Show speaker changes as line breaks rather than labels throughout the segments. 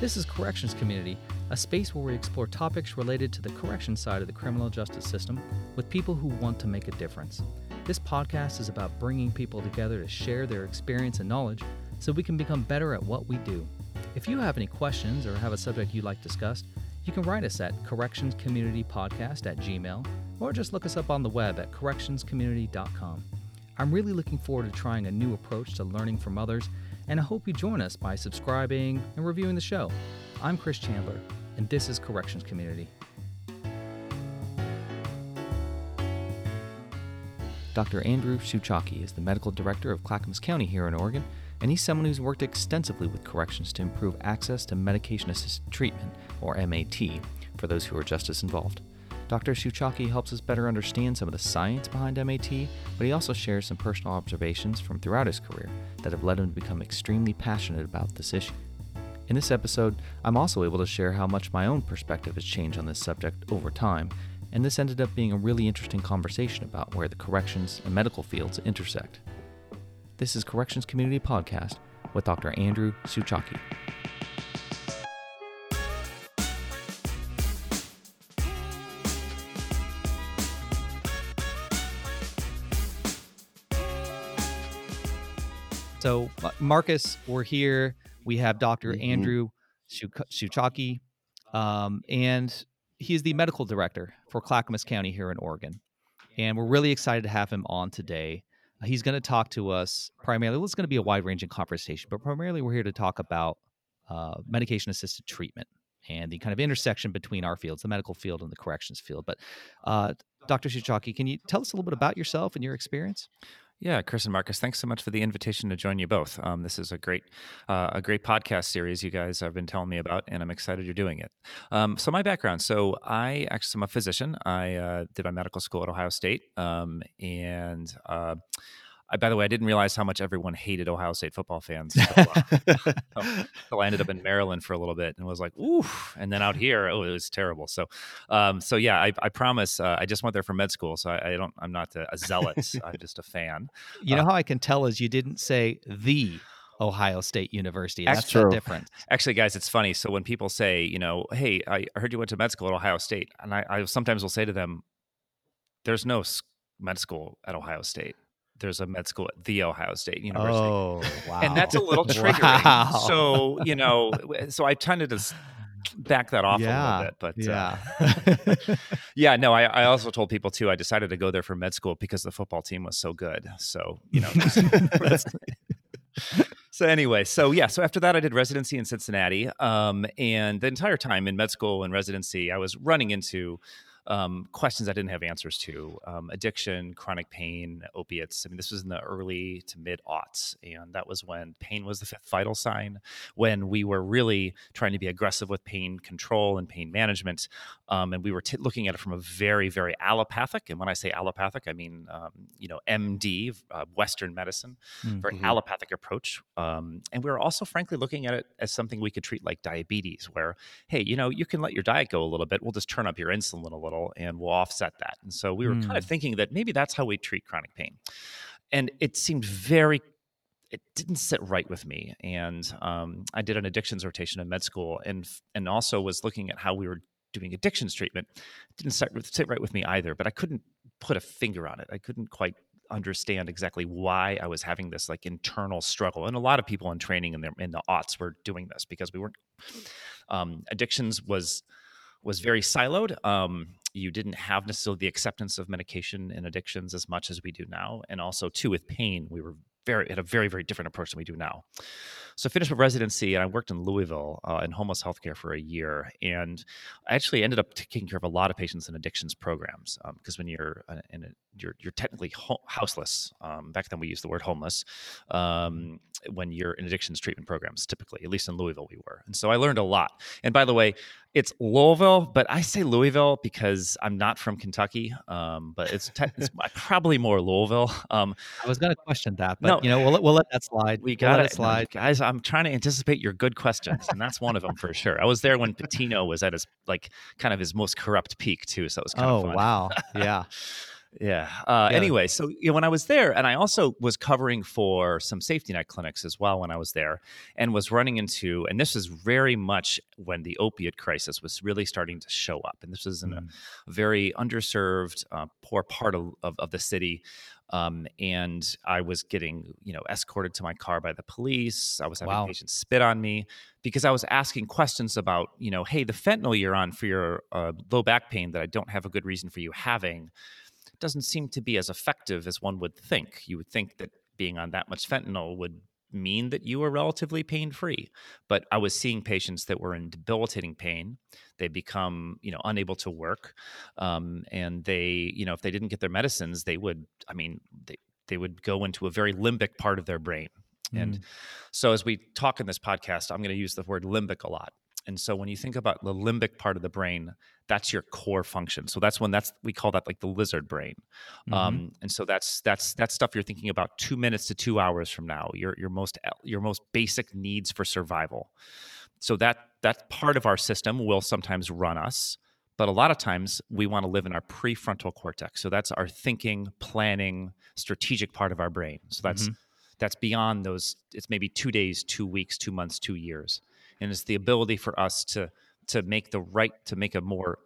This is Corrections Community, a space where we explore topics related to the correction side of the criminal justice system with people who want to make a difference. This podcast is about bringing people together to share their experience and knowledge so we can become better at what we do. If you have any questions or have a subject you'd like discussed, you can write us at correctionscommunitypodcast at gmail or just look us up on the web at correctionscommunity.com. I'm really looking forward to trying a new approach to learning from others and I hope you join us by subscribing and reviewing the show. I'm Chris Chandler, and this is Corrections Community. Dr. Andrew Suchocki is the medical director of Clackamas County here in Oregon, and he's someone who's worked extensively with corrections to improve access to medication assisted treatment, or MAT, for those who are justice involved. Dr. Suchocki helps us better understand some of the science behind MAT, but he also shares some personal observations from throughout his career that have led him to become extremely passionate about this issue. In this episode, I'm also able to share how much my own perspective has changed on this subject over time, and this ended up being a really interesting conversation about where the corrections and medical fields intersect. This is Corrections Community Podcast with Dr. Andrew Suchocki. So, Marcus, we're here. We have doctor mm-hmm. Andrew Suchocki, um, and he is the medical director for Clackamas County here in Oregon. And we're really excited to have him on today. He's going to talk to us primarily. Well, it's going to be a wide ranging conversation, but primarily we're here to talk about uh, medication assisted treatment and the kind of intersection between our fields, the medical field and the corrections field. But uh, Dr. Suchocki, can you tell us a little bit about yourself and your experience?
Yeah, Chris and Marcus, thanks so much for the invitation to join you both. Um, this is a great, uh, a great podcast series you guys have been telling me about, and I'm excited you're doing it. Um, so my background, so I actually am a physician. I uh, did my medical school at Ohio State, um, and uh, I, by the way, I didn't realize how much everyone hated Ohio State football fans. So, uh, I ended up in Maryland for a little bit and was like, ooh. And then out here, oh, it was terrible. So, um, so yeah, I, I promise. Uh, I just went there for med school, so I, I don't. I'm not a, a zealot. I'm just a fan.
You know uh, how I can tell is you didn't say the Ohio State University. That's true. the difference.
Actually, guys, it's funny. So when people say, you know, hey, I heard you went to med school at Ohio State, and I, I sometimes will say to them, there's no med school at Ohio State there's a med school at the Ohio State University.
Oh, wow.
And that's a little triggering. wow. So, you know, so I tended to back that off yeah, a little bit. But
yeah,
uh, yeah, no, I, I, also told people too, I decided to go there for med school because the football team was so good. So, you know, so anyway, so yeah, so after that, I did residency in Cincinnati. Um, and the entire time in med school and residency, I was running into um, questions I didn't have answers to um, addiction, chronic pain, opiates. I mean, this was in the early to mid aughts. And that was when pain was the fifth vital sign, when we were really trying to be aggressive with pain control and pain management. Um, and we were t- looking at it from a very, very allopathic. And when I say allopathic, I mean, um, you know, MD, uh, Western medicine, mm-hmm. very allopathic approach. Um, and we were also, frankly, looking at it as something we could treat like diabetes, where, hey, you know, you can let your diet go a little bit. We'll just turn up your insulin a little and we'll offset that. And so we were mm. kind of hmm. thinking that maybe that's how we treat chronic pain. And it seemed very it didn't sit right with me. And um, I did an addictions rotation in med school, and and also was looking at how we were doing addictions treatment. It didn't sit, sit right with me either. But I couldn't put a finger on it. I couldn't quite understand exactly why I was having this like internal struggle. And a lot of people in training in the in the aughts were doing this because we weren't. Um, addictions was was very siloed. Um, you didn't have necessarily the acceptance of medication and addictions as much as we do now and also too with pain we were very had a very very different approach than we do now so I finished my residency and I worked in Louisville uh, in homeless healthcare for a year. And I actually ended up taking care of a lot of patients in addictions programs because um, when you're uh, in a, you're, you're technically ho- houseless. Um, back then we used the word homeless. Um, when you're in addictions treatment programs, typically, at least in Louisville, we were. And so I learned a lot. And by the way, it's Louisville, but I say Louisville because I'm not from Kentucky. Um, but it's, te- it's probably more Louisville. Um,
I was going to question that, but no, you know, we'll, we'll let that slide.
We got
we'll
it, slide, no, guys. I'm trying to anticipate your good questions, and that's one of them for sure. I was there when Pitino was at his like kind of his most corrupt peak too, so it was kind
oh,
of fun.
wow, yeah.
Yeah. Uh,
Yeah.
Anyway, so you know, when I was there, and I also was covering for some safety net clinics as well when I was there, and was running into, and this is very much when the opiate crisis was really starting to show up, and this was in
Mm.
a very underserved, uh, poor part of, of, of the city. Um, and I was getting, you know, escorted to my car by the police. I was having
Wow.
patients spit on me because I was asking questions about, you know, hey, the fentanyl you're on for your uh, low back pain that I don't have a good reason for you having doesn't seem to be as effective as one would think. You would think that being on that much fentanyl would mean that you were relatively pain free. But I was seeing patients that were in debilitating pain. They become, you know, unable to work. Um, and they, you know, if they didn't get their medicines, they would, I mean, they, they would go into a very limbic part of their brain. And
Mm.
so, as we talk in this podcast, I'm going to use the word limbic a lot. And so, when you think about the limbic part of the brain, that's your core function. So that's when that's we call that like the lizard brain.
Mhm.
Um, and so that's that's that's stuff you're thinking about two minutes to two hours from now. Your your most your most basic needs for survival. So that that part of our system will sometimes run us, but a lot of times we want to live in our prefrontal cortex. So that's our thinking, planning, strategic part of our brain. So that's
Mhm.
that's beyond those. It's maybe two days, two weeks, two months, two years, and it's the ability for us to to make the right to make a more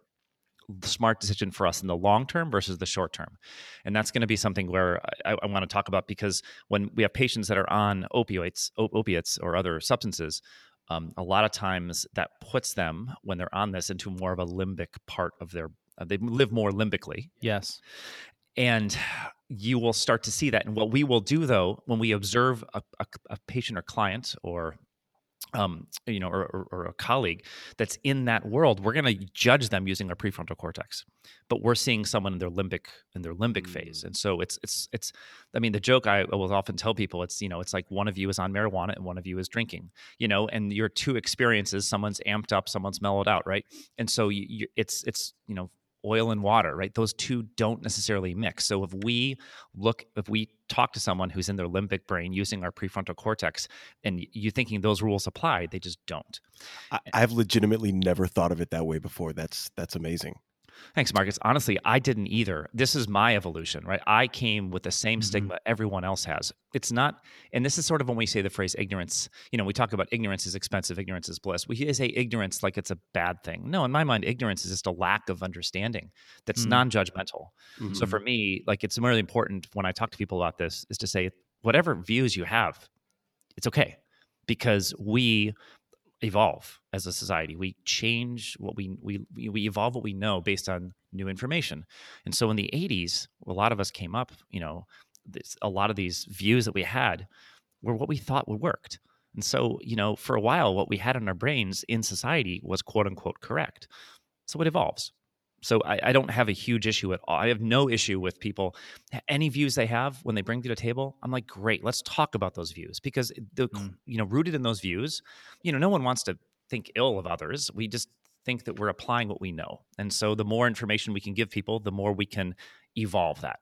smart decision for us in the long term versus the short term. And that's going to be something where I, I want to talk about because when we have patients that are on opioids, op- opiates, or other substances, um, a lot of times that puts them when they're on this into more of a limbic part of their. Uh, they live more limbically,
Yes.
and you will start to see that. And what we will do though, when we observe a, a, a patient or client or um, you know, or, or, or a colleague that's in that world, we're going to judge them using our prefrontal cortex. But we're seeing someone in their limbic in their limbic phase, and so it's it's it's. I mean, the joke I will often tell people, it's you know, it's like one of you is on marijuana and one of you is drinking, you know, and your two experiences, someone's amped up, someone's mellowed out, right? And so you, you, it's it's you know oil and water, right? Those two don't necessarily mix. So if we look, if we talk to someone who's in their limbic brain using our prefrontal cortex, and you thinking those rules apply, they just don't.
I, I've legitimately never thought of it that way before. That's that's amazing.
Thanks, Marcus. Honestly, I didn't either. This is my evolution, right? I came with the same
Mhm.
stigma everyone else has. It's not, and this is sort of when we say the phrase ignorance. You know, we talk about ignorance is expensive, ignorance is bliss. We say ignorance like it's a bad thing. No, in my mind, ignorance is just a lack of understanding that's
Mm.
non judgmental.
Mhm.
So for me, like it's really important when I talk to people about this is to say whatever views you have, it's okay because we evolve as a society. We change what we we we evolve what we know based on new information. And so in the 80s, a lot of us came up, you know, this, a lot of these views that we had were what we thought would worked. And so, you know, for a while what we had in our brains in society was quote unquote correct. So it evolves. So I, I don't have a huge issue at all. I have no issue with people any views they have when they bring to the table. I'm like, great, let's talk about those views because the
Mm.
you know rooted in those views, you know, no one wants to think ill of others. We just think that we're applying what we know, and so the more information we can give people, the more we can evolve that.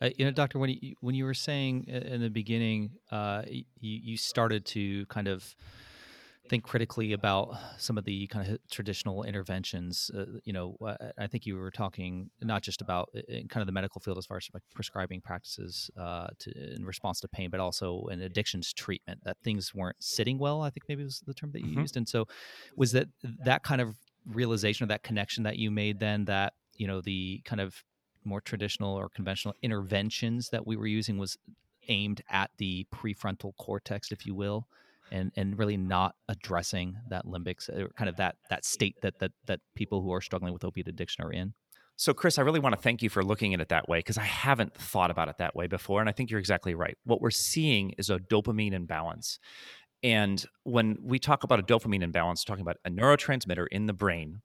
Uh, you know, doctor, when you when you were saying in the beginning, uh, you you started to kind of think critically about some of the kind of traditional interventions. Uh, you know, uh, I think you were talking not just about in kind of the medical field as far as like prescribing practices uh, to, in response to pain, but also in addictions treatment. That things weren't sitting well. I think maybe was the term that you
Mhm.
used. And so, was that that kind of realization or that connection that you made then that you know the kind of more traditional or conventional interventions that we were using was aimed at the prefrontal cortex, if you will, and and really not addressing that limbic, kind of that that state that that that people who are struggling with opiate addiction are in.
So, Chris, I really want to thank you for looking at it that way because I haven't thought about it that way before. And I think you're exactly right. What we're seeing is a dopamine imbalance. And when we talk about a dopamine imbalance, talking about a neurotransmitter in the brain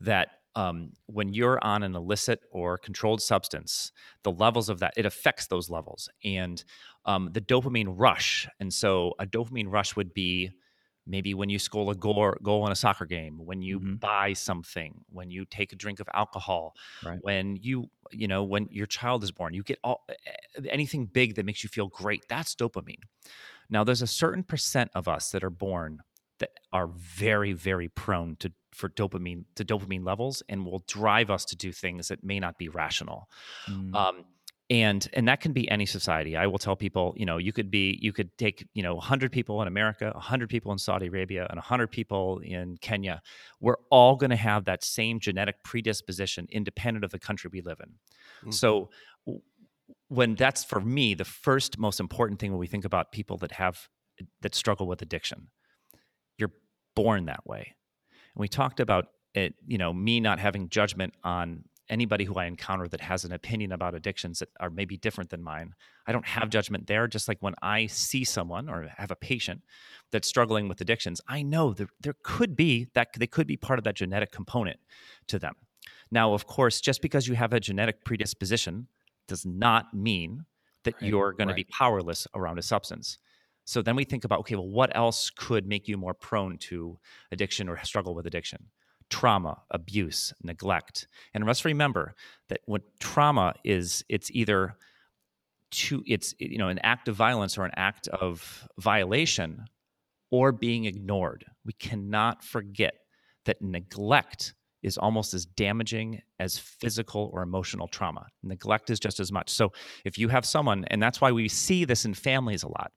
that um, when you're on an illicit or controlled substance, the levels of that, it affects those levels. And um, the dopamine rush. And so a dopamine rush would be maybe when you score a goal, goal in a soccer game, when you
Mhm.
buy something, when you take a drink of alcohol,
Right.
when you, you know, when your child is born, you get all eh, anything big that makes you feel great. That's dopamine. Now, there's a certain percent of us that are born are very very prone to for dopamine to dopamine levels and will drive us to do things that may not be rational mm. um, and and that can be any society i will tell people you know you could be you could take you know 100 people in america 100 people in saudi arabia and 100 people in kenya we're all going to have that same genetic predisposition independent of the country we live in mm-hmm. so when that's for me the first most important thing when we think about people that have that struggle with addiction you're born that way and we talked about it you know me not having judgment on anybody who I encounter that has an opinion about addictions that are maybe different than mine. I don't have judgment there. Just like when I see someone or have a patient that's struggling with addictions, I know that there could be that they could be part of that genetic component to them. Now, of course, just because you have a genetic predisposition does not mean that right. you're going right. to be powerless around a substance. So then we think about okay, well, what else could make you more prone to addiction or struggle with addiction? trauma, abuse, neglect. And let's remember that what trauma is, it's either to it's you know an act of violence or an act of violation or being ignored. We cannot forget that neglect is almost as damaging as physical or emotional trauma. Neglect is just as much. So if you have someone, and that's why we see this in families a lot.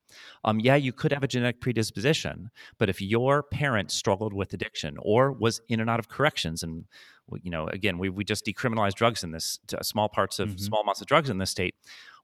Um, yeah, you could have a genetic predisposition, but if your parent struggled with addiction or was in and out of corrections, and you know, again, we we just decriminalized drugs in this small parts of mm-hmm. small amounts of drugs in this state.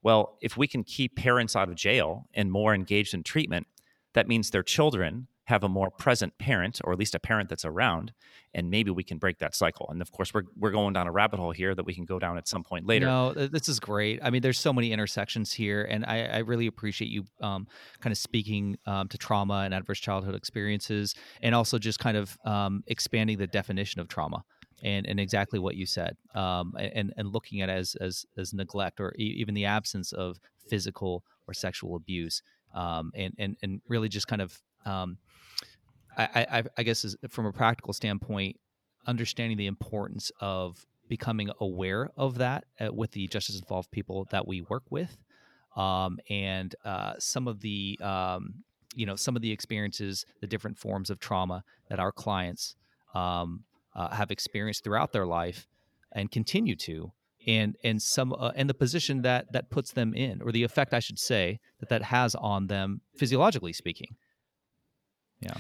Well, if we can keep parents out of jail and more engaged in treatment, that means their children have a more present parent or at least a parent that's around and maybe we can break that cycle. And of course we're, we're going down a rabbit hole here that we can go down at some point later.
No this is great. I mean there's so many intersections here and i, I really appreciate you um, kind of speaking um, to trauma and adverse childhood experiences and also just kind of um, expanding the definition of trauma and, and exactly what you said um, and, and looking at as, as, as neglect or e- even the absence of physical or sexual abuse um, and, and, and really just kind of um, I, I, I guess from a practical standpoint, understanding the importance of becoming aware of that uh, with the justice involved people that we work with, um, and uh, some of the um, you know some of the experiences, the different forms of trauma that our clients um, uh, have experienced throughout their life and continue to, and and some uh, and the position that that puts them in, or the effect I should say that that has on them physiologically speaking.
Yeah.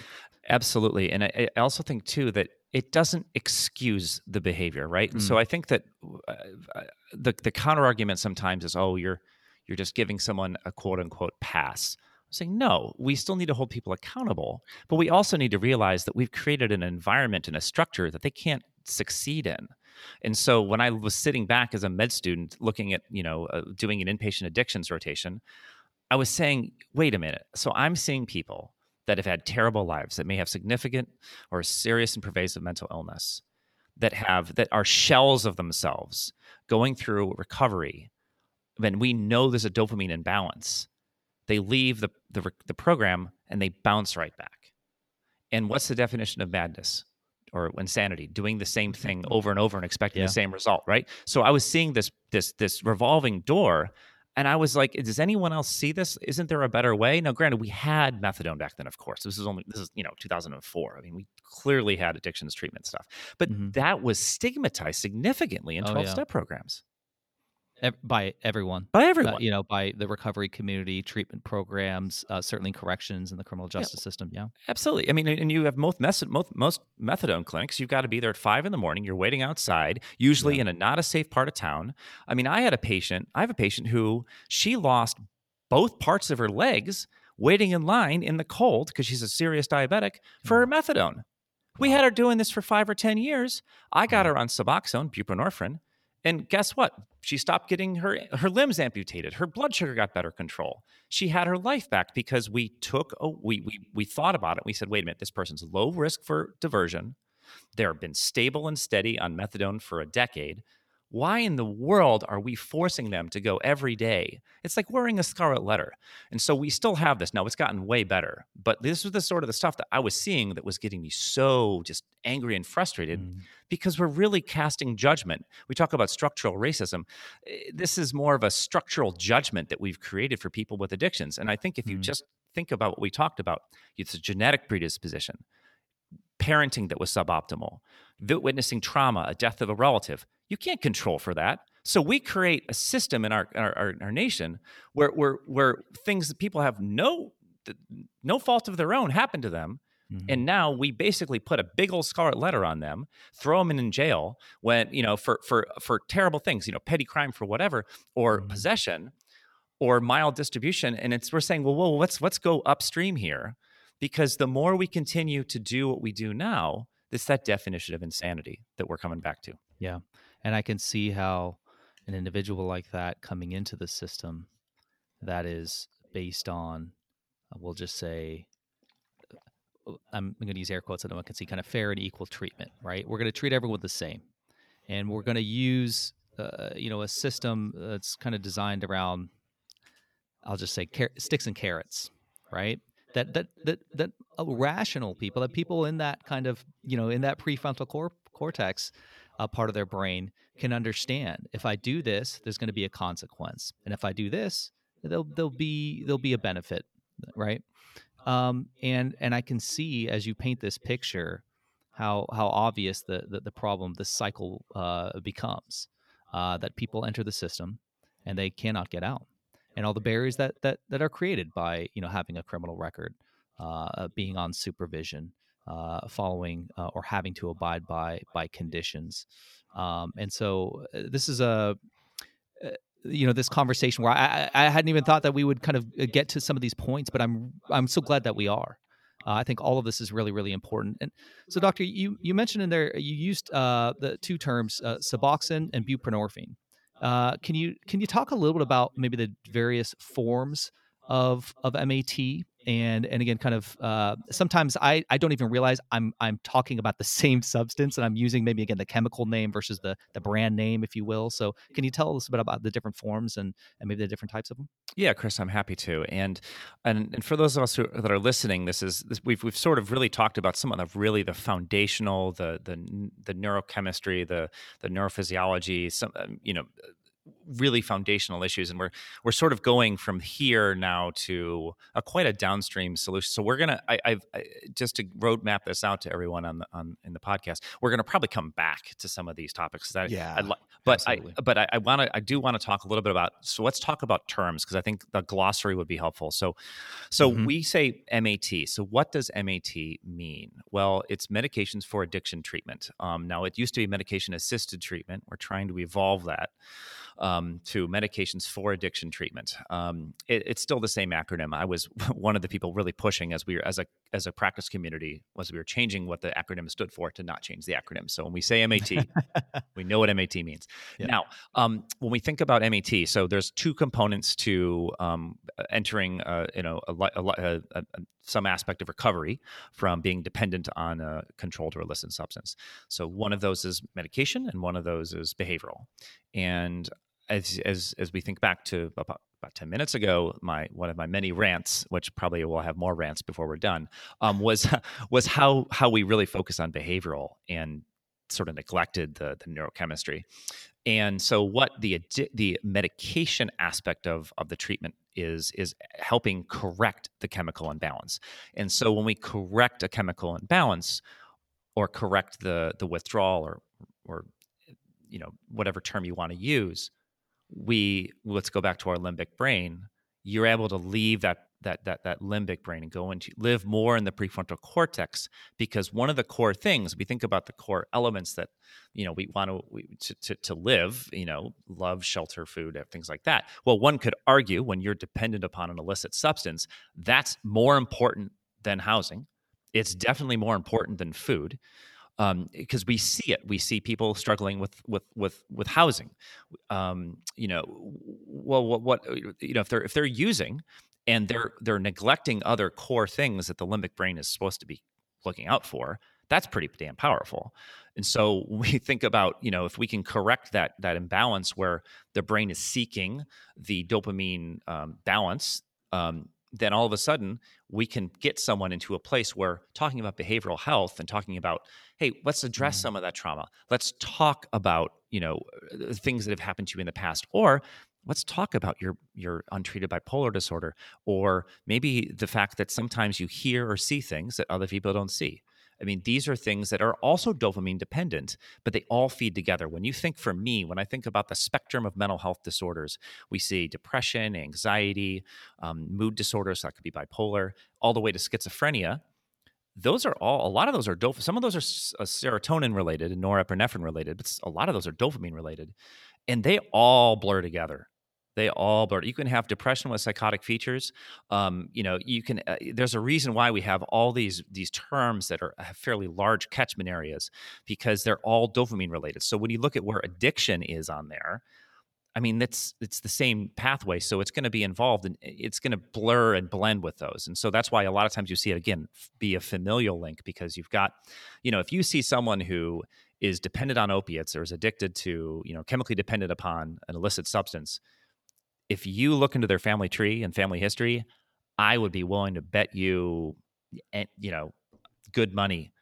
Absolutely. And I, I, also think, too, that it doesn't excuse the behavior, right? Mm. So I think that uh, uh, the, the counter argument sometimes is, oh, you're, you're just giving someone a quote unquote pass. I'm saying, no, we still need to hold people accountable, but we also need to realize that we've created an environment and a structure that they can't succeed in. And so when I was sitting back as a med student looking at, you know, uh, doing an inpatient addictions rotation, I was saying, wait a minute. So I'm seeing people that have had terrible lives, that may have significant or serious and pervasive mental illness, that have that are shells of themselves going through recovery. When we know there's a dopamine imbalance, they leave the, the, the program and they bounce right back. And what's the definition of madness? or insanity doing the same thing over and over and expecting yeah. the same result right so i was seeing this this this revolving door and I was like, does anyone else see this? Isn't there a better way? Now, granted, we had methadone back then, of course. This is only this is, you know, 2004. I mean, we clearly had addictions treatment stuff. But mm-hmm. that was stigmatized significantly in 12 step programs
by everyone
by everyone.
uh, you know by the recovery community treatment programs uh, certainly corrections in the criminal justice yeah. system yeah.
Absolutely. I mean and you have most, most, most methadone clinics you've got to be there at five in the morning you're waiting outside usually yeah. in a not a safe part of town. I mean i had a patient i have a patient who she lost both parts of her legs waiting in line in the cold because she's a serious diabetic for her mm. methadone. We had her doing this for five or ten years. I got her on suboxone buprenorphine and guess what? She stopped getting her her limbs amputated. Her blood sugar got better control. She had her life back because we took a, we we we thought about it. We said, wait a minute, this person's low risk for diversion. They've been stable and steady on methadone for a decade why in the world are we forcing them to go every day? It's like wearing a scarlet letter. And so we still have this. Now it's gotten way better, but this was the sort of the stuff that I was seeing that was getting me so just angry and frustrated mm. Because we're really casting judgment. We talk about structural racism. Eh, this is more of a structural judgment that we've created for people with addictions. And I think if you mm. just think about what we talked about, it's a genetic predisposition parenting that was suboptimal, witnessing trauma, a death of a relative. You can't control for that. So we create a system in our our, our, our nation where, where where things that people have no no fault of their own happen to them. Mm-hmm. And now we basically put a big old scarlet letter on them, throw them in jail when you know for for for terrible things, you know, petty crime for whatever, or mm-hmm. possession, or mild distribution. And it's we're saying, well, well, let's let's go upstream here, because the more we continue to do what we do now, it's that definition of insanity that we're coming back to.
Yeah, and I can see how an individual like that coming into the system that is based on, we'll just say, I'm going to use air quotes so no one can see, kind of fair and equal treatment, right? We're going to treat everyone the same, and we're going to use, uh, you know, a system that's kind of designed around, I'll just say, car- sticks and carrots, right? That that that that rational people, that people in that kind of, you know, in that prefrontal cor- cortex, uh, part of their brain can understand if I do this, there's going to be a consequence, and if I do this, there'll there'll be there'll be a benefit, right? Um, and and I can see as you paint this picture how how obvious the the, the problem, the cycle uh, becomes. Uh, that people enter the system and they cannot get out, and all the barriers that that that are created by you know having a criminal record, uh, being on supervision, uh, following uh, or having to abide by by conditions. Um, and so uh, this is a uh, you know this conversation where I, I hadn't even thought that we would kind of uh, get to some of these points, but I'm I'm so glad that we are. Uh, I think all of this is really really important. And so, doctor, you you mentioned in there you used uh, the two terms uh, Suboxone and buprenorphine. can you can you talk a little bit about maybe the various forms of of MAT and and again kind of uh, sometimes I, I don't even realize I'm I'm talking about the same substance and I'm using maybe again the chemical name versus the the brand name if you will. So can you tell us a bit about the different forms and and maybe the different types of them
yeah Chris I'm happy to. And and, and for those of us who, that are listening this is this, we've we've sort of really talked about some of the really the foundational the the the neurochemistry the the neurophysiology some um, you know really foundational issues and we're we're sort of going from here now to a quite a downstream solution. So we're gonna I, I've I, just to roadmap this out to everyone on the on in the podcast we're gonna probably come back to some of these topics
I, yeah
I'd, but absolutely. I but I, I want to I do want to talk a little bit about so let's talk about terms because I think the glossary would be helpful. So so mm-hmm. we say MAT so what does MAT mean? Well it's medications for addiction treatment. Um, now it used to be medication assisted treatment. We're trying to evolve that. um, to medications for addiction treatment. Um, it, it's still the same acronym. I was one of the people really pushing as we were as a as a practice community was we were changing what the acronym stood for to not change the acronym. So when we say MAT, we know what MAT means. Yeah. Now, um, when we think about MAT, so there's two components to um, entering, uh, you know, a, a, a, some aspect of recovery from being dependent on a controlled or illicit substance. So one of those is medication, and one of those is behavioral. And as as as we think back to about, about 10 minutes ago my one of my many rants which probably will have more rants before we're done um, was was how how we really focus on behavioral and sort of neglected the the neurochemistry. And so what the the medication aspect of of the treatment is is helping correct the chemical imbalance. And so when we correct a chemical imbalance or correct the the withdrawal or or you know whatever term you want to use we let's go back to our limbic brain you're able to leave that that that that limbic brain and go into live more in the prefrontal cortex because one of the core things we think about the core elements that you know we want to, we, to, to to live you know love shelter food things like that. Well one could argue when you're dependent upon an illicit substance that's more important than housing. It's definitely more important than food because um, we see it. We see people struggling with with with with housing. Um, you know, well, what, what you know if they're if they're using and they're they're neglecting other core things that the limbic brain is supposed to be looking out for. That's pretty damn powerful. And so we think about, you know, if we can correct that that imbalance where the brain is seeking the dopamine um, balance, um, then all of a sudden we can get someone into a place where talking about behavioral health and talking about hey let's address mm-hmm. some of that trauma. Let's talk about you know things that have happened to you in the past. Or let's talk about your your untreated bipolar disorder. Or maybe the fact that sometimes you hear or see things that other people don't see I mean, these are things that are also dopamine dependent, but they all feed together. When you think for me, when I think about the spectrum of mental health disorders, we see depression, anxiety, um, mood disorders, that could be bipolar, all the way to schizophrenia. Those are all, a lot of those are dopamine. Some of those are uh, serotonin related and norepinephrine related, but a lot of those are dopamine related. And they all blur together they all blur. You can have depression with psychotic features. Um, you know, you can. Uh, there's a reason why we have all these these terms that are have fairly large catchment areas because they're all dopamine related. So when you look at where addiction is on there, I mean, that's it's the same pathway, so it's going to be involved and it's going to blur and blend with those. And so that's why a lot of times you see it again be a familial link because you've got, you know, if you see someone who is dependent on opiates or is addicted to, you know, chemically dependent upon an illicit substance, if you look into their family tree and family history, I would be willing to bet you, you know, good money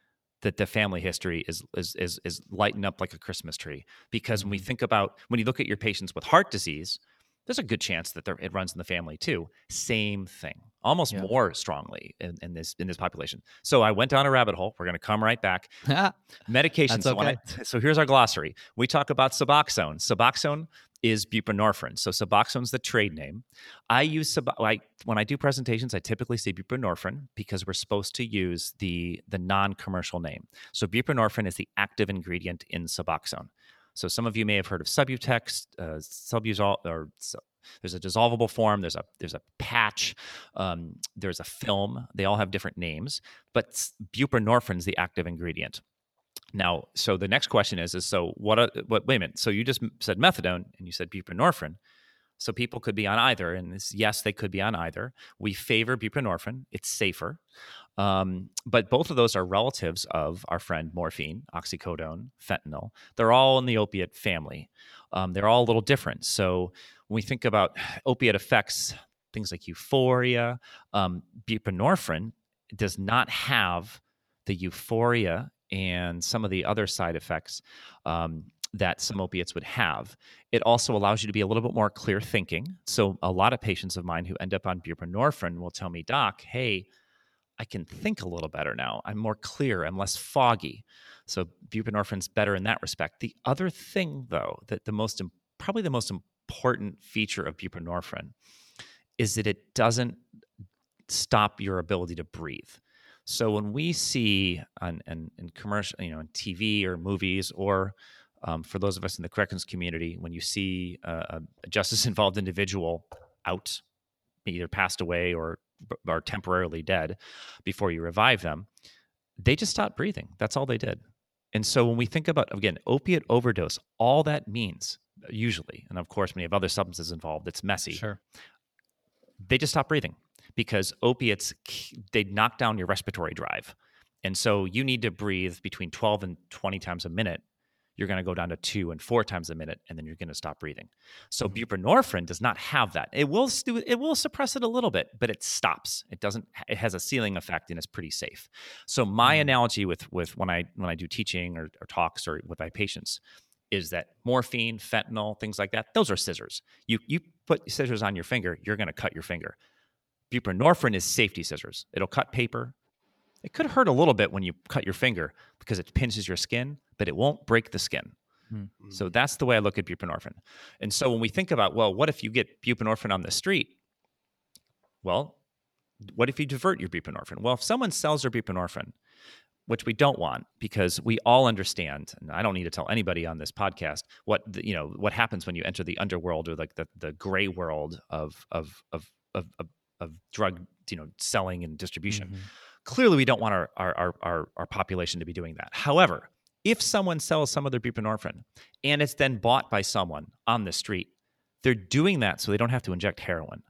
that the family history is is is, is lighting up like a Christmas tree. Because when we mm-hmm. think about when you look at your patients with heart disease, there's a good chance that it runs in the family too. Same thing, almost yeah. more strongly in, in, this in this population. So I went down a rabbit hole. We're going to come right back. Medications.
okay. so, I,
so here's our glossary. We talk about Suboxone. Suboxone is buprenorphine. So Suboxone's the trade name. I use Sub- I, when I do presentations, I typically say buprenorphine because we're supposed to use the the non-commercial name. So buprenorphine is the active ingredient in Suboxone. So some of you may have heard of Subutex, uh, Zubsolv, or there's a dissolvable form. There's a there's a patch. Um, there's a film. They all have different names, but buprenorphine is the active ingredient. Now, so the next question is, is so what? Uh, what? Wait a minute. So you just said methadone and you said buprenorphine. So people could be on either, and yes, they could be on either. We favor buprenorphine; it's safer. Um, but both of those are relatives of our friend morphine, oxycodone, fentanyl. They're all in the opiate family. Um, they're all a little different. So when we think about opiate effects, things like euphoria, um, buprenorphine does not have the euphoria and some of the other side effects um, that some opiates would have. It also allows you to be a little bit more clear thinking. So, a lot of patients of mine who end up on buprenorphine will tell me, Doc, hey, I can think a little better now. I'm more clear. I'm less foggy. So, buprenorphine's better in that respect. The other thing, though, that the most probably the most important feature of buprenorphine is that it doesn't stop your ability to breathe. So when we see on, on in commercial, you know, in TV or movies, or um, for those of us in the corrections community, when you see a, a justice involved individual out, either passed away or are temporarily dead, before you revive them, they just stop breathing. That's all they did. And so when we think about again opiate overdose, all that means usually, and of course when you have other substances involved, it's messy.
Sure.
They just stop breathing because opiates they knock down your respiratory drive. And so you need to breathe between 12 and 20 times a minute. You're going to go down to 2 and 4 times a minute and then you're going to stop breathing. So mm-hmm. buprenorphine does not have that. It will stu- it will suppress it a little bit, but it stops. It doesn't it has a ceiling effect and it's pretty safe. So my mm-hmm. analogy with with when I when I do teaching or, or talks or with my patients is that morphine, fentanyl, things like that, those are scissors. You you put scissors on your finger, you're going to cut your finger buprenorphine is safety scissors. It'll cut paper. It could hurt a little bit when you cut your finger because it pinches your skin, but it won't break the skin. Mm-hmm. So that's the way I look at buprenorphine. And so when we think about, well, what if you get buprenorphine on the street? Well, what if you divert your buprenorphine? Well, if someone sells their buprenorphine, which we don't want because we all understand and i don't need to tell anybody on this podcast what the, you know what happens when you enter the underworld or like the, the gray world of of of of, of of drug you know selling and distribution. Mm-hmm. Clearly, we don't want our, our our our population to be doing that. However, if someone sells some of their buprenorphine and it's then bought by someone on the street, they're doing that so they don't have to inject heroin.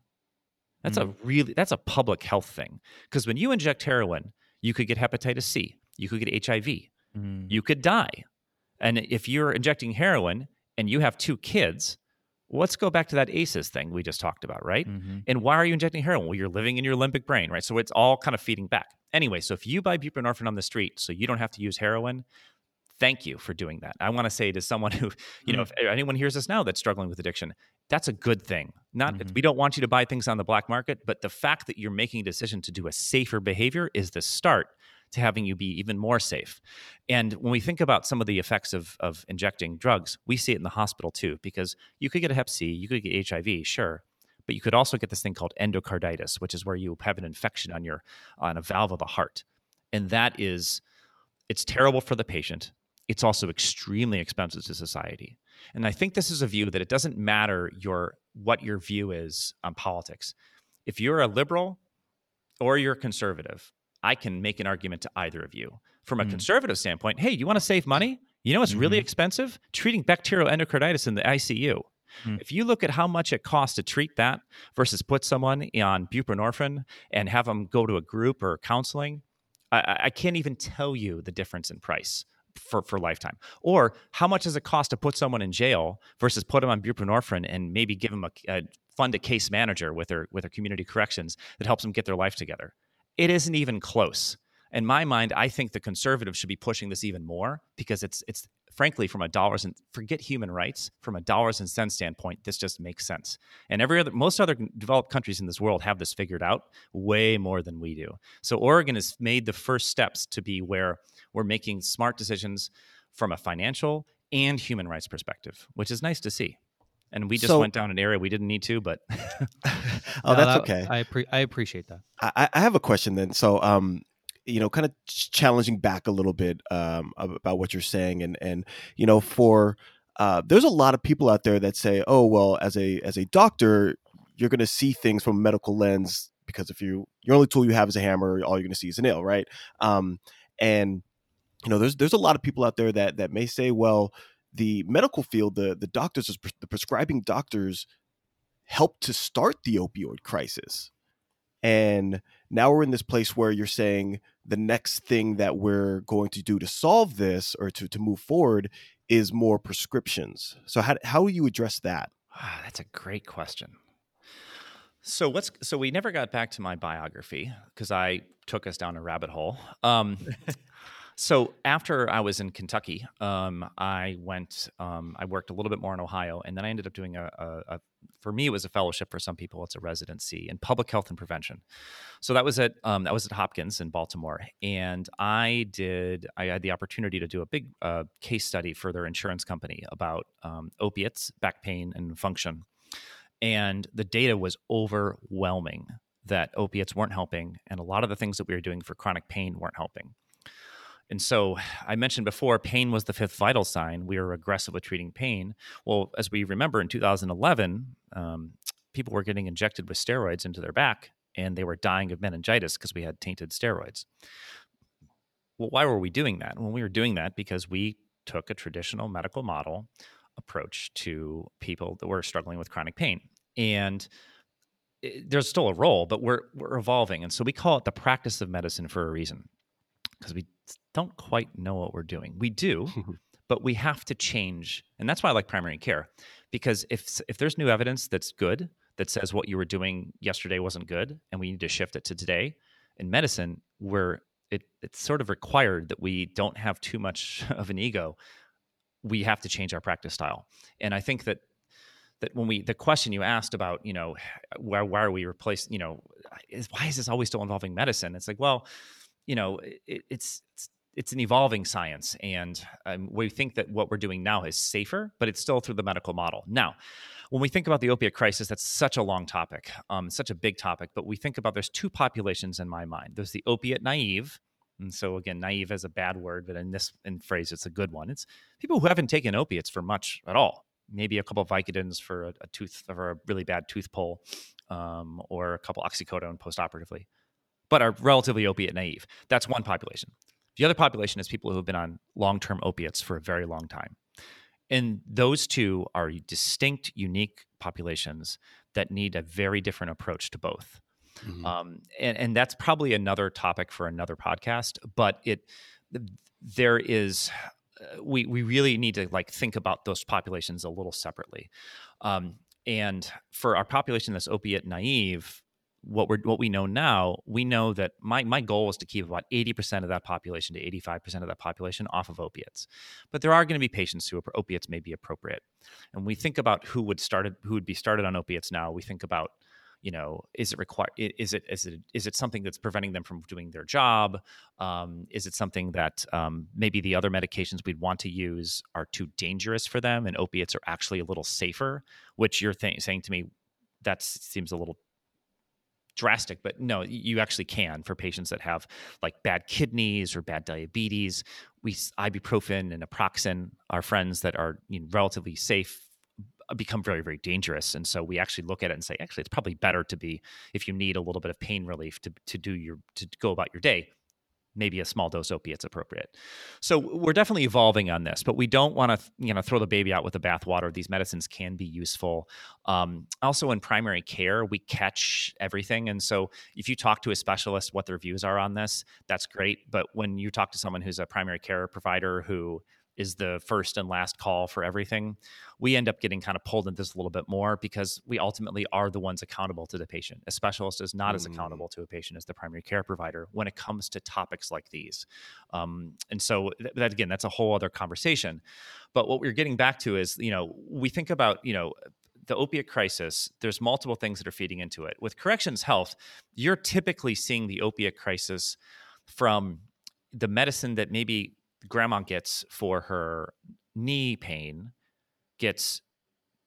That's mm-hmm. a really that's a public health thing because when you inject heroin, you could get hepatitis C, you could get HIV, mm-hmm. you could die. And if you're injecting heroin and you have two kids, let's go back to that ACEs thing we just talked about, right? Mm-hmm. And why are you injecting heroin? Well, you're living in your limbic brain, right? So it's all kind of feeding back. Anyway, so if you buy buprenorphine on the street so you don't have to use heroin, thank you for doing that. I want to say to someone who, you know, mm-hmm. if anyone hears us now that's struggling with addiction, that's a good thing. Not mm-hmm. we don't want you to buy things on the black market, but the fact that you're making a decision to do a safer behavior is the start to having you be even more safe. And when we think about some of the effects of, of injecting drugs, we see it in the hospital too, because you could get a hep C, you could get HIV, sure. But you could also get this thing called endocarditis, which is where you have an infection on your on a valve of the heart. And that is it's terrible for the patient. It's also extremely expensive to society. And I think this is a view that it doesn't matter your what your view is on politics. If you're a liberal or you're a conservative, I can make an argument to either of you. From a mm. conservative standpoint, hey, you want to save money? You know it's mm-hmm. really expensive? Treating bacterial endocarditis in the ICU. Mm. If you look at how much it costs to treat that versus put someone on buprenorphine and have them go to a group or counseling, I, I can't even tell you the difference in price for, for lifetime. Or how much does it cost to put someone in jail versus put them on buprenorphine and maybe give them a, a fund a case manager with their with their community corrections that helps them get their life together. It isn't even close. In my mind, I think the conservatives should be pushing this even more because it's it's frankly from a dollars and forget human rights from a dollars and cents standpoint this just makes sense. And every other most other developed countries in this world have this figured out way more than we do. So oregon has made the first steps to be where we're making smart decisions from a financial and human rights perspective which is nice to see. And we just so, went down an area we didn't need to but
oh no, that's that, okay.
I, pre- I appreciate that.
I, I have a question then. So um you know kind of challenging back a little bit um, about what you're saying and and you know for uh, there's a lot of people out there that say oh well as a as a doctor you're going to see things from a medical lens because if you your only tool you have is a hammer all you're going to see is a nail right? Um, and you know there's there's a lot of people out there that that may say well the medical field the the doctors the prescribing doctors helped to start the opioid crisis. And now we're in this place where you're saying the next thing that we're going to do to solve this or to, to move forward is more prescriptions. So how, how will you address that?
Ah, that's a great question. So what's so we never got back to my biography because I took us down a rabbit hole. Um, So after I was in Kentucky, um, I went. Um, I worked a little bit more in Ohio, and then I ended up doing a, a, a, For me, it was a fellowship. For some people, it's a residency in public health and prevention. So that was at um, that was at Hopkins in Baltimore, and I did. I had the opportunity to do a big uh, case study for their insurance company about um, opiates, back pain, and function, and the data was overwhelming that opiates weren't helping, and a lot of the things that we were doing for chronic pain weren't helping. And so I mentioned before, pain was the fifth vital sign. We were aggressive with treating pain. Well, as we remember in 2011, um, people were getting injected with steroids into their back and they were dying of meningitis because we had tainted steroids. Well, why were we doing that? Well, we were doing that because we took a traditional medical model approach to people that were struggling with chronic pain. And it, there's still a role, but we're we're evolving, and so we call it the practice of medicine for a reason because we don't quite know what we're doing. We do, but we have to change. And that's why I like primary care because if if there's new evidence that's good that says what you were doing yesterday wasn't good and we need to shift it to today, in medicine where it, it's sort of required that we don't have too much of an ego. We have to change our practice style. And I think that that when we the question you asked about you know why why are we replacing you know is why is this always still involving medicine it's like well you know it, it's, it's it's an evolving science, and um, we think that what we're doing now is safer, but it's still through the medical model. Now, when we think about the opiate crisis, that's such a long topic, um, such a big topic. But we think about there's two populations in my mind. There's the opiate naive, and so again, naive is a bad word, but in this in phrase, it's a good one. It's people who haven't taken opiates for much at all. Maybe a couple of Vicodins for a, a tooth or a really bad tooth pull, um, or a couple oxycodone postoperatively, but are relatively opiate naive. That's one population. The other population is people who have been on long term opiates for a very long time. And those two are distinct, unique populations that need a very different approach to both. Mm-hmm. Um, and, and that's probably another topic for another podcast. But it there is uh, we we really need to like think about those populations a little separately. Um, and for our population that's opiate naive, what we're what we know now, we know that my my goal is to keep about 80% of that population to 85% of that population off of opiates. But there are going to be patients who opiates may be appropriate. And we think about who would started who would be started on opiates now. We think about you know is it required is it is it is it something that's preventing them from doing their job um, is it something that um, maybe the other medications we'd want to use are too dangerous for them and opiates are actually a little safer which you're th- saying to me that seems a little drastic but no you actually can for patients that have like bad kidneys or bad diabetes. We ibuprofen and naproxen are friends that are you know, relatively safe uh, become very very dangerous. And so we actually look at it and say actually it's probably better to be if you need a little bit of pain relief to to do your to go about your day maybe a small dose opiate's appropriate. So we're definitely evolving on this, but we don't want to you know throw the baby out with the bathwater. These medicines can be useful. Um, also, in primary care, we catch everything, and so if you talk to a specialist, what their views are on this, that's great. But when you talk to someone who's a primary care provider who is the first and last call for everything, we end up getting kind of pulled into this a little bit more because we ultimately are the ones accountable to the patient. A specialist is not mm. as accountable to a patient as the primary care provider when it comes to topics like these. Um, and so th- that again, that's a whole other conversation. But what we're getting back to is, you know, we think about, you know, the opiate crisis, there's multiple things that are feeding into it. With corrections health, you're typically seeing the opiate crisis from the medicine that maybe grandma gets for her knee pain gets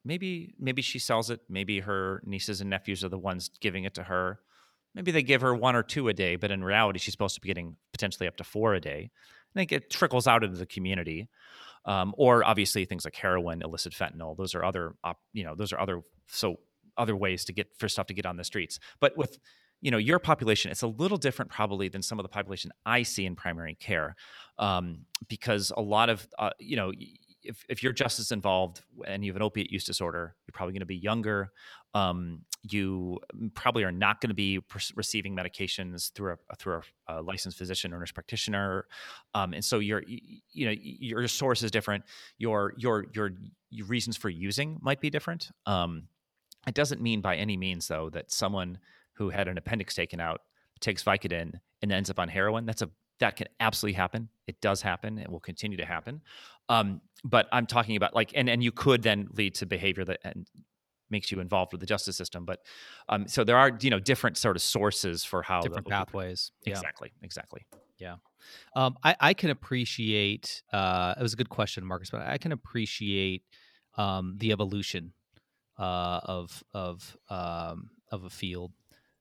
maybe maybe she sells it maybe her nieces and nephews are the ones giving it to her. Maybe they give her one or two a day but in reality she's supposed to be getting potentially up to four a day. I think it trickles out into the community um, or obviously things like heroin illicit fentanyl those are other op, you know those are other so other ways to get for stuff to get on the streets. But with you know your population it's a little different probably than some of the population i see in primary care um, because a lot of uh, you know if, if you're justice involved and you have an opiate use disorder you're probably going to be younger um, you probably are not going to be receiving medications through a through a, a licensed physician or nurse practitioner um, and so your you know your source is different your your your reasons for using might be different um, it doesn't mean by any means though that someone who had an appendix taken out takes Vicodin and ends up on heroin. That's a that can absolutely happen. It does happen. It will continue to happen. Um, but I'm talking about like, and and you could then lead to behavior that and makes you involved with the justice system. But um, so there are you know different sort of sources for how
different the, pathways.
Exactly. Yeah. Exactly.
Yeah. Um, I, I can appreciate. Uh, it was a good question, Marcus, but I can appreciate um, the evolution uh, of of um, of a field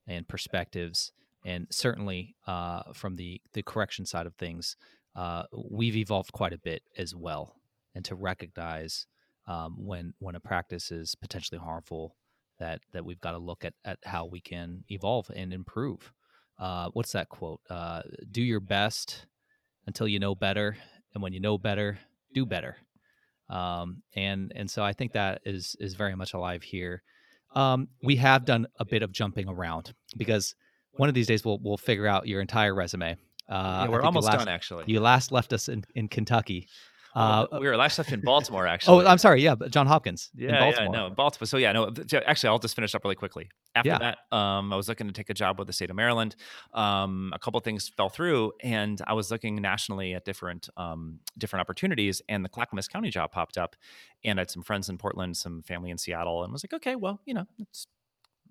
and perspectives. And certainly uh, from the, the correction side of things, uh, we've evolved quite a bit as well. And to recognize um, when when a practice is potentially harmful, that that we've got to look at, at how we can evolve and improve. Uh, what's that quote? Uh, do your best until you know better, and when you know better, do better. Um, and and so I think that is is very much alive here. Um, we have done a bit of jumping around because one of these days we'll we'll figure out your entire resume.
Uh, yeah, we're almost
last,
done actually.
You last left us in, in Kentucky.
Uh, we were last left in Baltimore, actually.
oh, I'm sorry. Yeah, John Hopkins.
Yeah, yeah, no, Baltimore. So yeah, no. Actually, I'll just finish up really quickly. After yeah. that, um, I was looking to take a job with the state of Maryland. Um, a couple things fell through, and I was looking nationally at different um, different opportunities, and the Clackamas County job popped up, and I had some friends in Portland, some family in Seattle, and was like, okay, well, you know, it's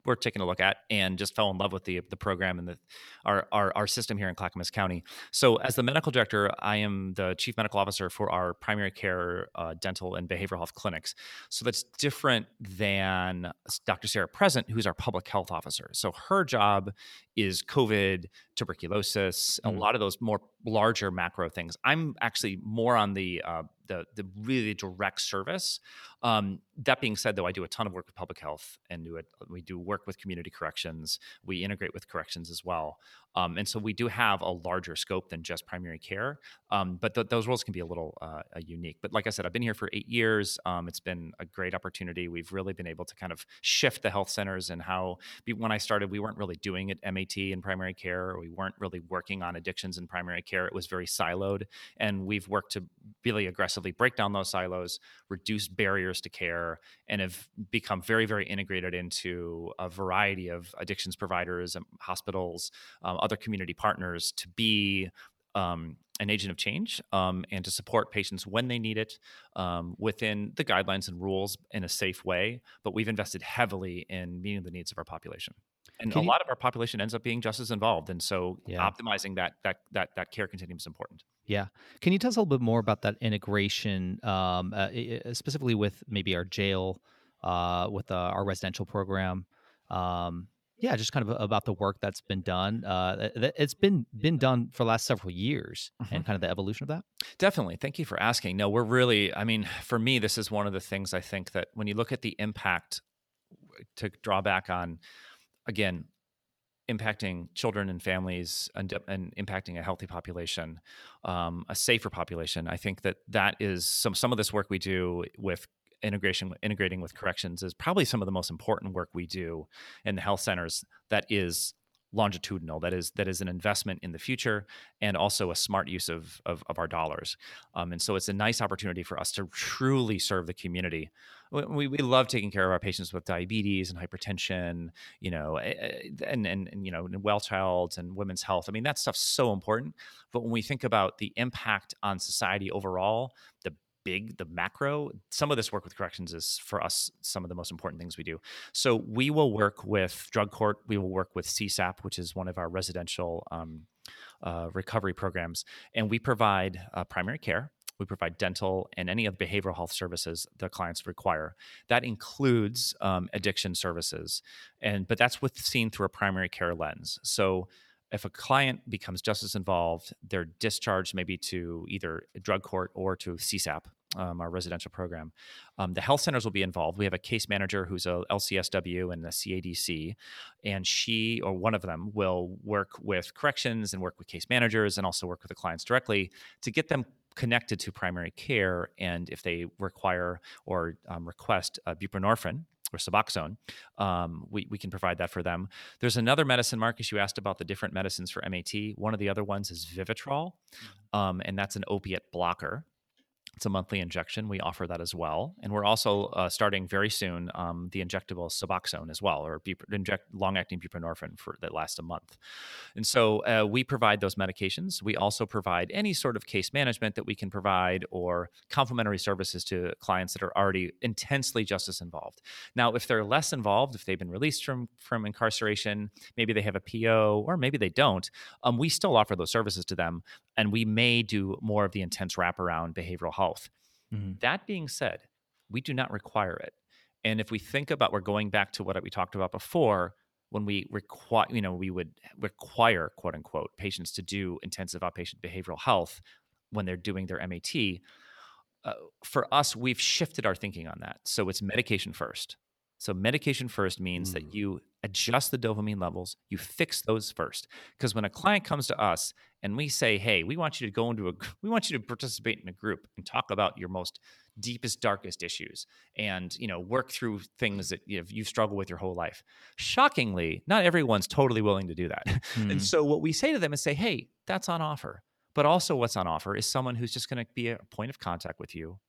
worth taking a look at and just fell in love with the the program and the our, our our system here in Clackamas County. So as the medical director, I am the chief medical officer for our primary care, uh, dental, and behavioral health clinics. So that's different than Dr. Sarah Present, who's our public health officer. So her job is COVID, tuberculosis, mm. a lot of those more larger macro things. I'm actually more on the uh, the the really direct service. Um, that being said, though, I do a ton of work with public health and do it. We do work with community corrections. We integrate with corrections as well. Um, and so we do have a larger scope than just primary care, um, but th- those roles can be a little uh, unique. But like I said, I've been here for eight years. Um, it's been a great opportunity. We've really been able to kind of shift the health centers and how. When I started, we weren't really doing it MAT in primary care. we weren't really working on addictions in primary care. It was very siloed, and we've worked to really aggressively break down those silos, reduce barriers to care, and have become very, very integrated into a variety of addictions providers and hospitals. Um, other community partners to be um, an agent of change um, and to support patients when they need it um, within the guidelines and rules in a safe way. But we've invested heavily in meeting the needs of our population. And Can a you, lot of our population ends up being justice involved, and so yeah. optimizing that that that that care continuum is important.
Yeah, can you tell us a little bit more about that integration, um, uh, specifically with maybe our jail, uh, with uh, our residential program? Um, yeah, just kind of about the work that's been done. Uh, it's been been done for the last several years, mm-hmm. and kind of the evolution of that.
Definitely. Thank you for asking. No, we're really. I mean, for me, this is one of the things I think that when you look at the impact to draw back on, again, impacting children and families and, and impacting a healthy population, um, a safer population. I think that that is some some of this work we do with integration integrating with corrections is probably some of the most important work we do in the health centers that is longitudinal that is that is an investment in the future and also a smart use of of, of our dollars. Um, and so it's a nice opportunity for us to truly serve the community. We, we love taking care of our patients with diabetes and hypertension you know and and, and you know well child and women's health. I mean that stuff's so important. But when we think about the impact on society overall the big, the macro, some of this work with corrections is for us some of the most important things we do. So we will work with drug court, we will work with CSAP, which is one of our residential um, uh, recovery programs, and we provide uh, primary care. We provide dental and any other behavioral health services the clients require. That includes um, addiction services, and but that's with seen through a primary care lens. So if a client becomes justice involved, they're discharged maybe to either drug court or to CSAP, um, our residential program. Um, the health centers will be involved. We have a case manager who's a LCSW and a CADC, and she or one of them will work with corrections and work with case managers and also work with the clients directly to get them connected to primary care. And if they require or um, request buprenorphine, or Suboxone, um, we, we can provide that for them. There's another medicine, Marcus. You asked about the different medicines for MAT. One of the other ones is Vivitrol, mm-hmm. um, and that's an opiate blocker. It's a monthly injection. We offer that as well, and we're also uh, starting very soon um, the injectable Suboxone as well, or inject long-acting buprenorphine for that lasts a month. And so uh, we provide those medications. We also provide any sort of case management that we can provide, or complementary services to clients that are already intensely justice involved. Now, if they're less involved, if they've been released from from incarceration, maybe they have a PO, or maybe they don't, um, we still offer those services to them, and we may do more of the intense wraparound behavioral health. Mm-hmm. That being said, we do not require it. And if we think about, we're going back to what we talked about before, when we require, you know, we would require, quote unquote, patients to do intensive outpatient behavioral health when they're doing their MAT. Uh, for us, we've shifted our thinking on that. So it's medication first. So medication first means mm. that you adjust the dopamine levels, you fix those first. Because when a client comes to us and we say, "Hey, we want you to go into a we want you to participate in a group and talk about your most deepest darkest issues and, you know, work through things that you have, you struggle with your whole life." Shockingly, not everyone's totally willing to do that. Mm. And so what we say to them is say, "Hey, that's on offer." But also what's on offer is someone who's just going to be a point of contact with you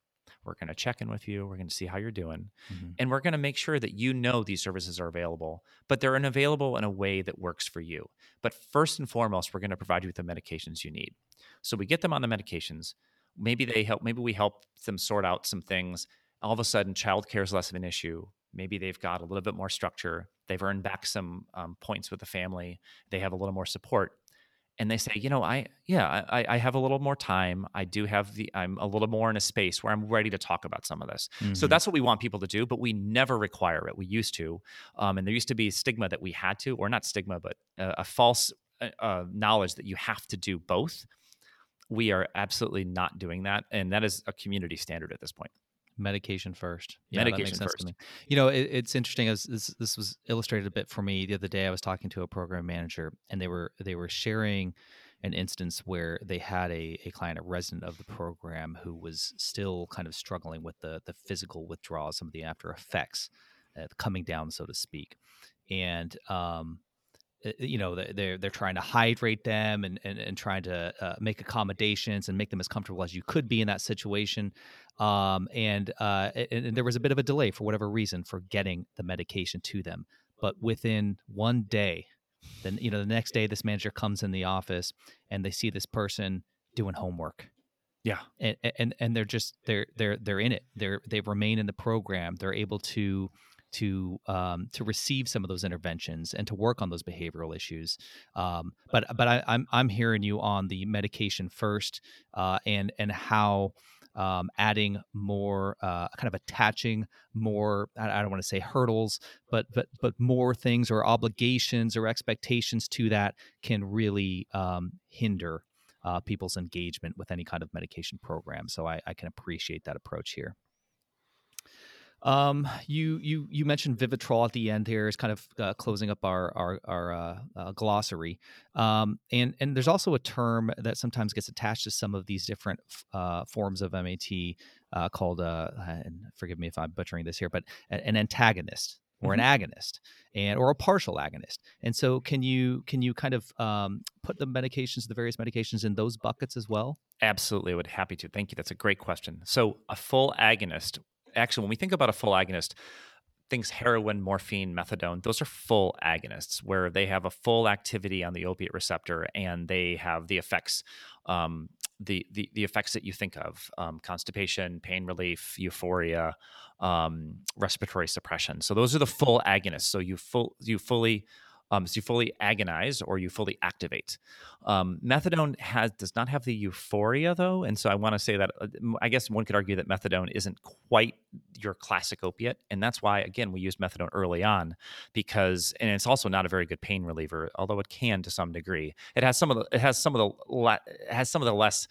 we're going to check in with you. We're going to see how you're doing. Mm-hmm. And we're going to make sure that you know these services are available, but they're available in a way that works for you. But first and foremost, we're going to provide you with the medications you need. So we get them on the medications. Maybe they help, maybe we help them sort out some things. All of a sudden, childcare is less of an issue. Maybe they've got a little bit more structure. They've earned back some um, points with the family. They have a little more support and they say, you know, I yeah, I, I have a little more time. I do have the I'm a little more in a space where I'm ready to talk about some of this. Mm-hmm. So that's what we want people to do, but we never require it. We used to, um, and there used to be stigma that we had to, or not stigma, but uh, a false uh, uh, knowledge that you have to do both. We are absolutely not doing that, and that is a community standard at this point
medication first.
Yeah, medication first.
You know, it, it's interesting. As this, this was illustrated a bit for me the other day. I was talking to a program manager, and they were they were sharing an instance where they had a, a client, a resident of the program, who was still kind of struggling with the the physical withdrawal, some of the after effects, uh, coming down, so to speak, and um, you know they're they're trying to hydrate them and and, and trying to uh, make accommodations and make them as comfortable as you could be in that situation um, and, uh, and, and there was a bit of a delay for whatever reason for getting the medication to them but within one day then you know the next day this manager comes in the office and they see this person doing homework.
Yeah,
and and and they're just they're they're they're in it. They're they remain in the program. They're able to to um, to receive some of those interventions and to work on those behavioral issues. Um, but but I, am I'm, I'm hearing you on the medication first uh, and and how um, adding more uh, kind of attaching more I, don't want to say hurdles but but but more things or obligations or expectations to that can really um, hinder uh, people's engagement with any kind of medication program. So I, I can appreciate that approach here. Um, you you you mentioned Vivitrol at the end here is kind of uh, closing up our our, our uh, uh, glossary. Um, and and there's also a term that sometimes gets attached to some of these different uh, forms of MAT uh, called uh, and forgive me if I'm butchering this here, but an antagonist or mm-hmm. an agonist and or a partial agonist. And so can you can you kind of um, put the medications, the various medications in those buckets as well?
Absolutely, I would happy to. Thank you. That's a great question. So a full agonist actually, when we think about a full agonist, things heroin, morphine, methadone, those are full agonists where they have a full activity on the opiate receptor and they have the effects, um, the, the, the effects that you think of: um, constipation, pain relief, euphoria, um, respiratory suppression. So those are the full agonists. So you full you fully um, so you fully agonize or you fully activate. Um, methadone has does not have the euphoria though, and so I want to say that uh, I guess one could argue that methadone isn't quite your classic opiate, and that's why again we use methadone early on because, and it's also not a very good pain reliever, although it can to some degree. It has some of the it has some of the le- has some of the less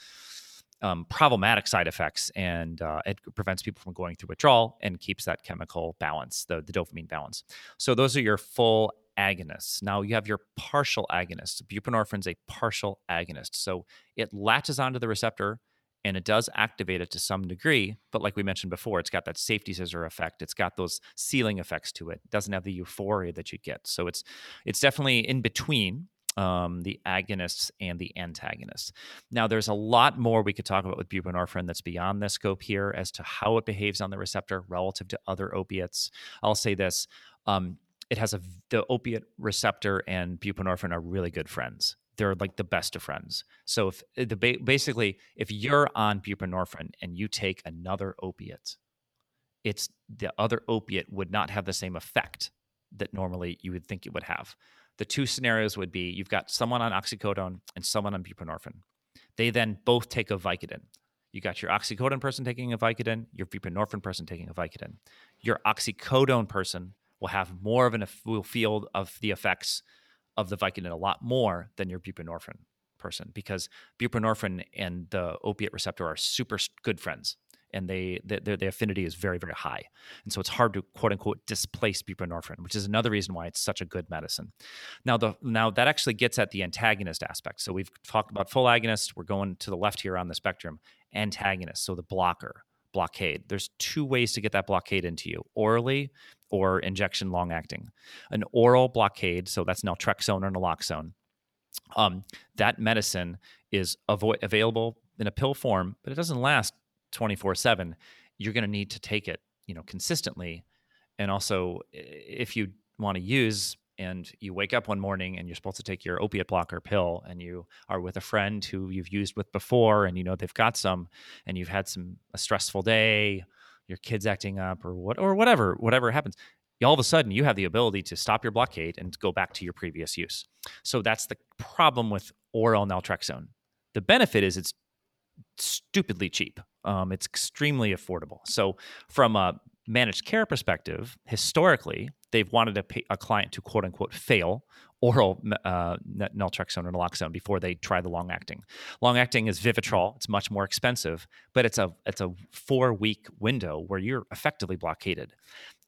um, problematic side effects, and uh, it prevents people from going through withdrawal and keeps that chemical balance, the, the dopamine balance. So those are your full agonists. Now you have your partial agonists. Buprenorphine is a partial agonist. So it latches onto the receptor and it does activate it to some degree. But like we mentioned before, it's got that safety scissor effect. It's got those ceiling effects to it. It doesn't have the euphoria that you get. So it's it's definitely in between um, the agonists and the antagonists. Now, there's a lot more we could talk about with buprenorphine that's beyond the scope here as to how it behaves on the receptor relative to other opiates. I'll say this. Um, it has a the opiate receptor and buprenorphine are really good friends. They're like the best of friends. So if eh, the basically if you're on buprenorphine and you take another opiate, it's the other opiate would not have the same effect that normally you would think it would have. The two scenarios would be you've got someone on oxycodone and someone on buprenorphine. They then both take a Vicodin. You got your oxycodone person taking a Vicodin, your buprenorphine person taking a Vicodin. Your oxycodone person will have more of an will feel of the effects of the Vicodin a lot more than your buprenorphine person because buprenorphine and the opiate receptor are super good friends and they their, their affinity is very very high. And so it's hard to quote unquote displace buprenorphine which is another reason why it's such a good medicine. Now the now that actually gets at the antagonist aspect. So we've talked about full agonist. We're going to the left here on the spectrum. Antagonist so the blocker blockade there's two ways to get that blockade into you orally or injection long acting. An oral blockade, so that's naltrexone or naloxone. Um, that medicine is avo- available in a pill form, but it doesn't last 24 7. You're going to need to take it, you know, consistently. And also, if you want to use and you wake up one morning and you're supposed to take your opiate blocker pill and you are with a friend who you've used with before and you know they've got some and you've had some a stressful day your kids acting up or what or whatever whatever happens all of a sudden you have the ability to stop your blockade and go back to your previous use. So that's the problem with oral naltrexone. The benefit is it's stupidly cheap. Um, it's extremely affordable. So from a managed care perspective historically they've wanted a, a client to quote unquote fail oral uh, naltrexone or naloxone before they try the long acting. Long acting is Vivitrol. It's much more expensive, but it's a it's a four week window where you're effectively blockaded.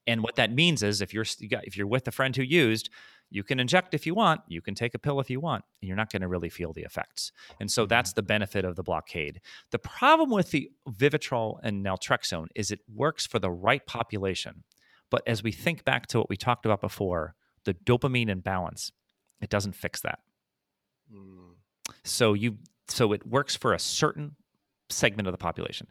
And what that means is if you're if you're with a friend who used, you can inject if you want, you can take a pill if you want, and you're not going to really feel the effects. And so that's mm-hmm. the benefit of the blockade. The problem with the Vivitrol and naltrexone is it works for the right population. But as we think back to what we talked about before, the dopamine imbalance, it doesn't fix that. Mm. So you so it works for a certain segment of the population.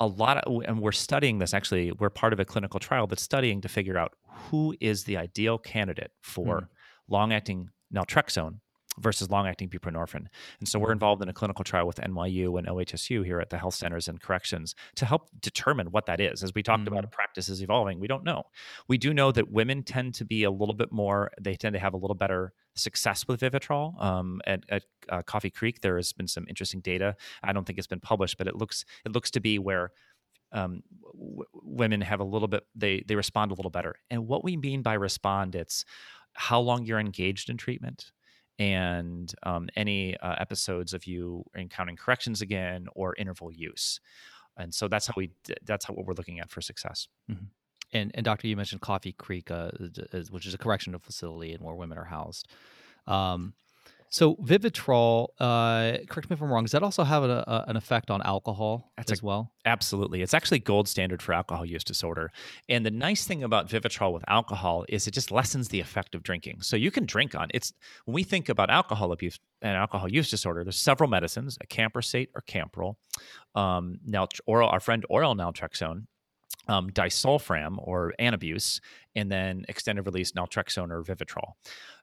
A lot of and we're studying this actually, we're part of a clinical trial that's studying to figure out who is the ideal candidate for mm. long-acting naltrexone versus long acting buprenorphine. And so we're involved in a clinical trial with NYU and OHSU here at the health centers and corrections to help determine what that is. As we talked mm-hmm. about, practice is evolving. We don't know. We do know that women tend to be a little bit more, they tend to have a little better success with Vivitrol. Um, at, at uh, Coffee Creek, there has been some interesting data. I don't think it's been published, but it looks it looks to be where um, w- women have a little bit they they respond a little better. And what we mean by respond, it's how long you're engaged in treatment and um, any uh, episodes of you encountering corrections again or interval use. And so that's how we that's how what we're looking at for success.
Mm-hmm. And and doctor, you mentioned Coffee Creek, uh, which is a correctional facility and where women are housed. Um, so Vivitrol, uh, correct me if I'm wrong, does that also have a, a, an effect on alcohol That's as a, well?
Absolutely. It's actually gold standard for alcohol use disorder. And the nice thing about Vivitrol with alcohol is it just lessens the effect of drinking. So you can drink on it's when we think about alcohol abuse and alcohol use disorder, there's several medicines, a acamprosate or Campral, um, now oral, our friend oral naltrexone, um, disulfiram or Antabuse, and then extended release naltrexone or Vivitrol.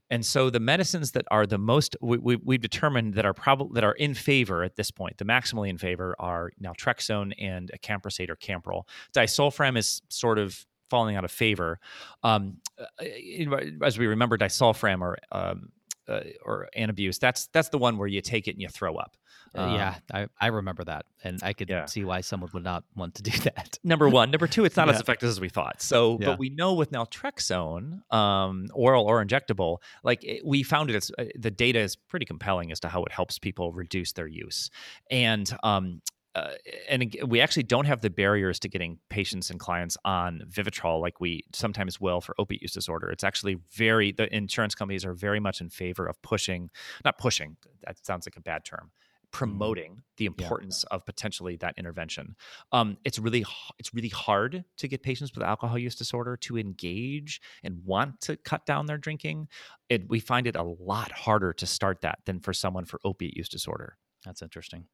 And so the medicines that are the most we, we, we've determined that are probably that are in favor at this point, the maximally in favor are naltrexone and acamprosate or Campral. Disulfiram is sort of falling out of favor. Um, uh, as we remember, disulfiram or um, uh, or Antabuse, that's that's the one where you take it and you throw up.
Uh, yeah, I, I remember that, and I could yeah. see why someone would not want to do that.
Number one, number two, it's not yeah. as effective as we thought. So, yeah. but we know with naltrexone, um, oral or injectable, like it, we found it. Uh, the data is pretty compelling as to how it helps people reduce their use, and um, uh, and we actually don't have the barriers to getting patients and clients on Vivitrol like we sometimes will for opiate use disorder. It's actually very the insurance companies are very much in favor of pushing, not pushing. That sounds like a bad term. Mm-hmm. Promoting the importance yeah. of potentially that intervention. Um, it's really it's really hard to get patients with alcohol use disorder to engage and want to cut down their drinking. It, we find it a lot harder to start that than for someone for opiate use disorder.
That's interesting.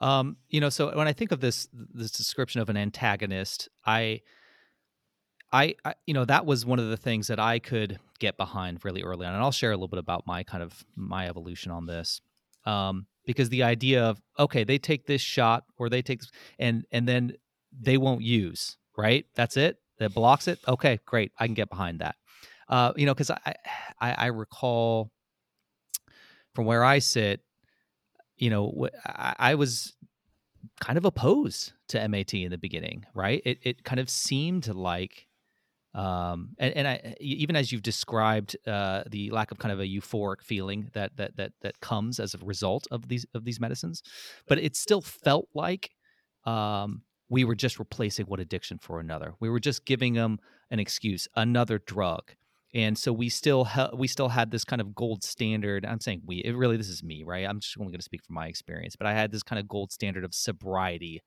Um, you know, so when I think of this this description of an antagonist, I, I, I, you know, that was one of the things that I could get behind really early on, and I'll share a little bit about my kind of my evolution on this, um, because the idea of okay, they take this shot or they take and and then they won't use right. That's it. That blocks it. Okay, great. I can get behind that. Uh, you know, because I, I I recall from where I sit, you know, I, was kind of opposed to MAT in the beginning, right? It it kind of seemed like um and, and I even as you've described uh the lack of kind of a euphoric feeling that that that that comes as a result of these of these medicines, but it still felt like um we were just replacing one addiction for another. We were just giving them an excuse, another drug and so we still ha- we still had this kind of gold standard i'm saying we it really this is me right? I'm just only going to speak from my experience but i had this kind of gold standard of sobriety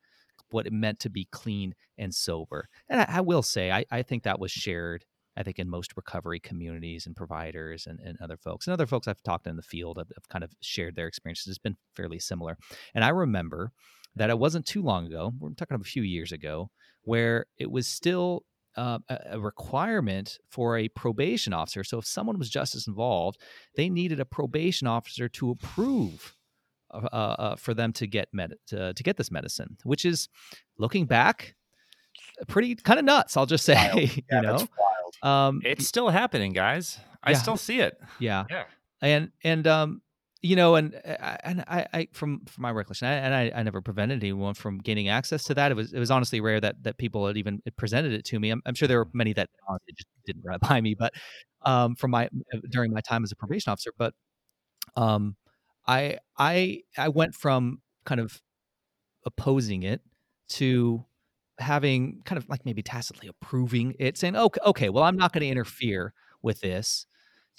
what it meant to be clean and sober and i, I will say I, I think that was shared i think in most recovery communities and providers and, and other folks and other folks i've talked to in the field have, have kind of shared their experiences it's been fairly similar and i remember that it wasn't too long ago we're talking about a few years ago where it was still uh, a requirement for a probation officer. So if someone was justice involved, they needed a probation officer to approve uh, uh, for them to get med- to, to, get this medicine, which is looking back pretty kind of nuts. I'll just say, yeah, you know,
um, it's still happening, guys. I yeah. still see it.
Yeah, yeah, and and um, you know, and uh, and I, I from from my recollection, and I, I never prevented anyone from gaining access to that. It was it was honestly rare that that people had even presented it to me. I'm, I'm sure there were many that just didn't run by me, but um, from my uh, during my time as a probation officer, but um, I I I went from kind of opposing it to having kind of like maybe tacitly approving it, saying, okay, okay, well, I'm not going to interfere with this.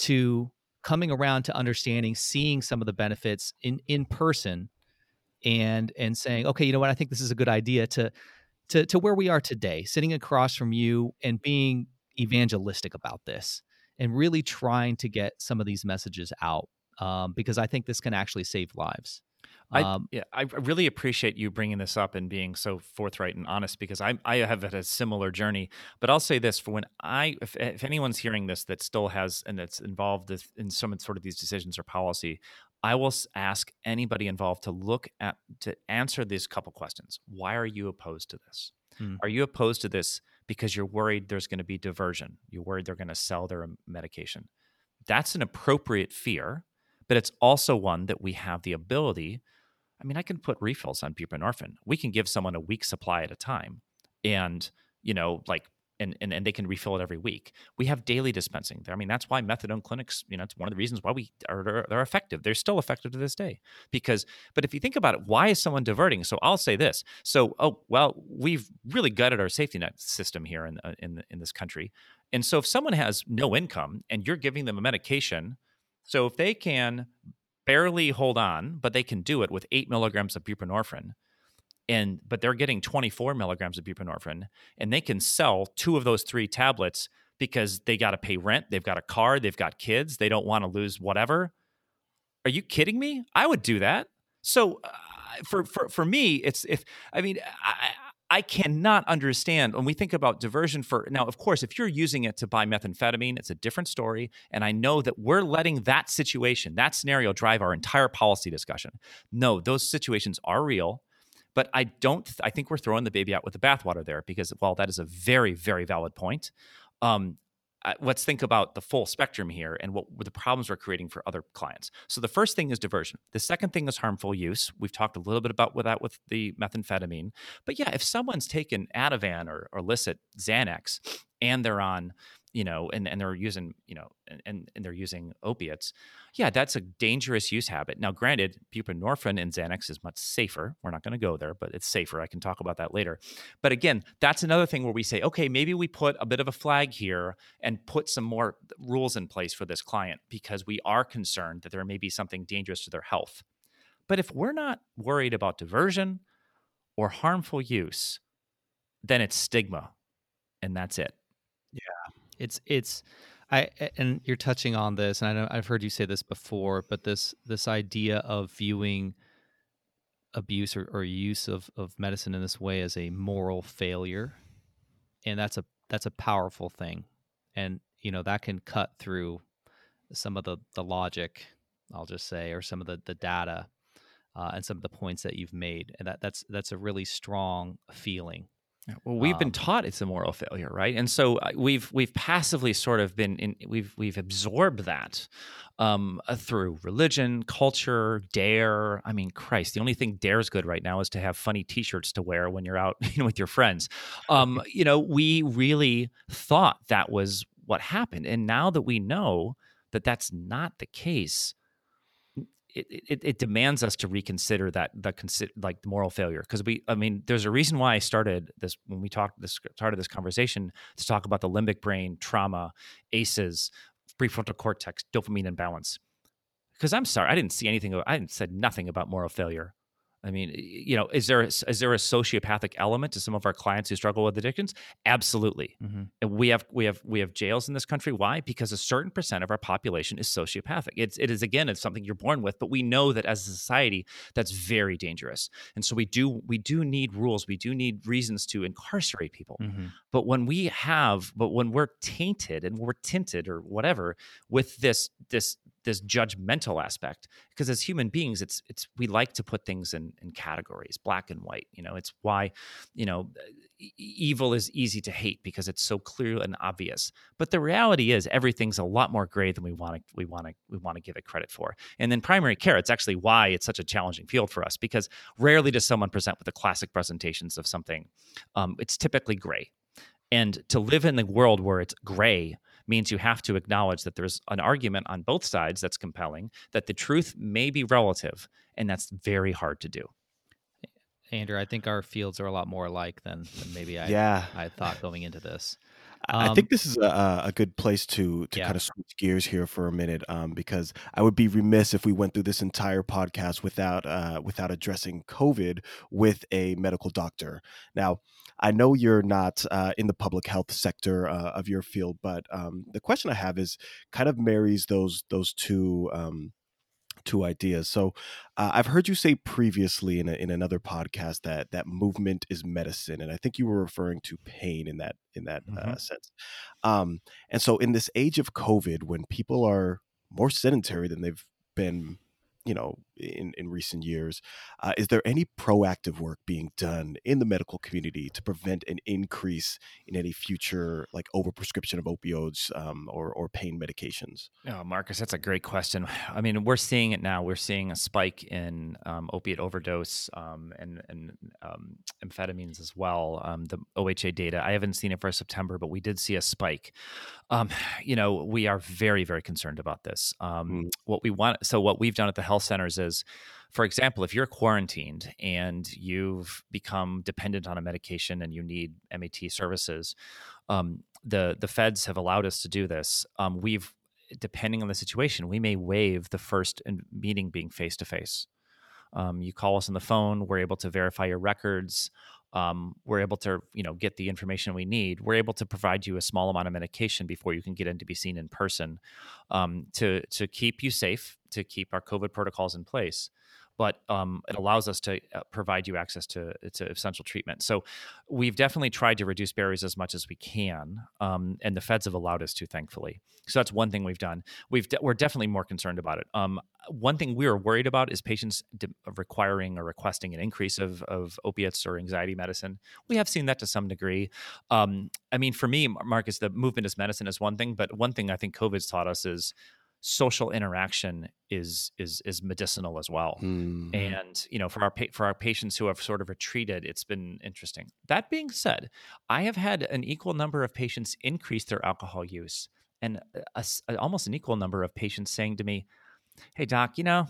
To coming around to understanding, seeing some of the benefits in in person, and and saying, okay, you know what, I think this is a good idea to to to where we are today, sitting across from you and being evangelistic about this, and really trying to get some of these messages out, um, because I think this can actually save lives.
I, um, yeah, I really appreciate you bringing this up and being so forthright and honest because I, I have had a similar journey. But I'll say this: for when I, if, if anyone's hearing this that still has and that's involved in some sort of these decisions or policy, I will ask anybody involved to look at to answer these couple questions. Why are you opposed to this? Hmm. Are you opposed to this because you're worried there's going to be diversion? You're worried they're going to sell their medication. That's an appropriate fear, but it's also one that we have the ability I mean, I can put refills on buprenorphine. We can give someone a week supply at a time, and you know, like, and and, and they can refill it every week. We have daily dispensing. There. I mean, that's why methadone clinics. You know, it's one of the reasons why we are they're effective. They're still effective to this day because. But if you think about it, why is someone diverting? So I'll say this. So oh well, we've really gutted our safety net system here in uh, in in this country, and so if someone has no income and you're giving them a medication. So if they can barely hold on, but they can do it with eight milligrams of buprenorphine. And but they're getting 24 milligrams of buprenorphine, and they can sell two of those three tablets because they got to pay rent, they've got a car, they've got kids, they don't want to lose whatever. Are you kidding me? I would do that. So uh, for for for me, it's if I mean I, I cannot understand when we think about diversion for now, of course, if you're using it to buy methamphetamine, it's a different story. And I know that we're letting that situation, that scenario drive our entire policy discussion. No, those situations are real. But I don't, I think we're throwing the baby out with the bathwater there because while that is a very, very valid point, um, Uh, let's think about the full spectrum here and what the problems we're creating for other clients. So the first thing is diversion. The second thing is harmful use. We've talked a little bit about that with the methamphetamine. But yeah, if someone's taken Ativan or, or illicit Xanax and they're on you know, and, and they're using, you know, and, and they're using opiates, yeah, that's a dangerous use habit. Now, granted, buprenorphine and Xanax is much safer. We're not going to go there, but it's safer. I can talk about that later. But again, that's another thing where we say, okay, maybe we put a bit of a flag here and put some more rules in place for this client because we are concerned that there may be something dangerous to their health. But if we're not worried about diversion or harmful use, then it's stigma, and that's it.
It's it's I and you're touching on this, and I know I've heard you say this before, but this this idea of viewing abuse or, or use of, of medicine in this way as a moral failure, and that's a that's a powerful thing, and you know that can cut through some of the the logic, I'll just say, or some of the the data, uh, and some of the points that you've made, and that that's that's a really strong feeling
well, we've um, been taught it's a moral failure, right? And so uh, we've we've passively sort of been in we've we've absorbed that um, uh, through religion, culture, dare. I mean, Christ, the only thing dare's good right now is to have funny T-shirts to wear when you're out you know, with your friends. Um, you know, we really thought that was what happened, and now that we know that that's not the case, it, it, it, demands us to reconsider that the like the moral failure. Because we I mean there's a reason why I started this when we talked this started this conversation to talk about the limbic brain trauma ACEs prefrontal cortex dopamine imbalance. Because I'm sorry I didn't see anything I didn't said nothing about moral failure I mean, you know, is there a, is there a sociopathic element to some of our clients who struggle with addictions? Absolutely. Mm-hmm. And we have we have we have jails in this country. Why? Because a certain percent of our population is sociopathic. It's it is again it's something you're born with, but we know that as a society that's very dangerous. And so we do we do need rules. We do need reasons to incarcerate people. Mm-hmm. But when we have but when we're tainted and we're tinted or whatever with this this this judgmental aspect because as human beings it's it's we like to put things in in categories black and white you know? It's why you know evil is easy to hate because it's so clear and obvious. But the reality is everything's a lot more gray than we want to we want to we want to give it credit for. And then primary care it's actually why it's such a challenging field for us because rarely does someone present with the classic presentations of something um, it's typically gray. And to live in the world where it's gray means you have to acknowledge that there's an argument on both sides that's compelling, that the truth may be relative, and that's very hard to do.
Andrew, I think our fields are a lot more alike than, than maybe I,
yeah.
I thought going into this.
Um, I think this is a, a good place to to yeah. kind of switch gears here for a minute, um, because I would be remiss if we went through this entire podcast without uh, without addressing COVID with a medical doctor. Now, I know you're not uh, in the public health sector uh, of your field, but um, the question I have is kind of marries those those two um, two ideas. So uh, I've heard you say previously in a, in another podcast that that movement is medicine, and I think you were referring to pain in that in that uh, mm-hmm. uh, sense. Um, and so in this age of COVID, when people are more sedentary than they've been you know in in recent years uh, is there any proactive work being done in the medical community to prevent an increase in any future like overprescription of opioids um, or or pain medications?
Oh marcus that's a great question. I mean we're seeing it now. We're seeing a spike in um, opiate overdose um, and and um, amphetamines as well um, the oha data. I haven't seen it for september but we did see a spike. Um, you know we are very very concerned about this. Mm. what we want so what we've done at the health centers is for example, if you're quarantined and you've become dependent on a medication and you need MAT services, um, the the feds have allowed us to do this. Um, we've depending on the situation, we may waive the first meeting being face to face. You call us on the phone. We're able to verify your records. Um, we're able to, you know, get the information we need. We're able to provide you a small amount of medication before you can get in to be seen in person, um, to to keep you safe, to keep our COVID protocols in place but um, it allows us to uh, provide you access to, to essential treatment. So we've definitely tried to reduce barriers as much as we can, um, and the feds have allowed us to, thankfully. So that's one thing we've done. We've de- we're definitely more concerned about it. Um, one thing we are worried about is patients de- requiring or requesting an increase of, of opiates or anxiety medicine. We have seen that to some degree. Um, I mean, for me, Marcus, the movement is medicine is one thing, but one thing I think COVID's taught us is social interaction is is is medicinal as well. Mm. And you know, for our pa- for our patients who have sort of retreated, it's been interesting. That being said, I have had an equal number of patients increase their alcohol use, and a, a, almost an equal number of patients saying to me, "Hey, doc, you know,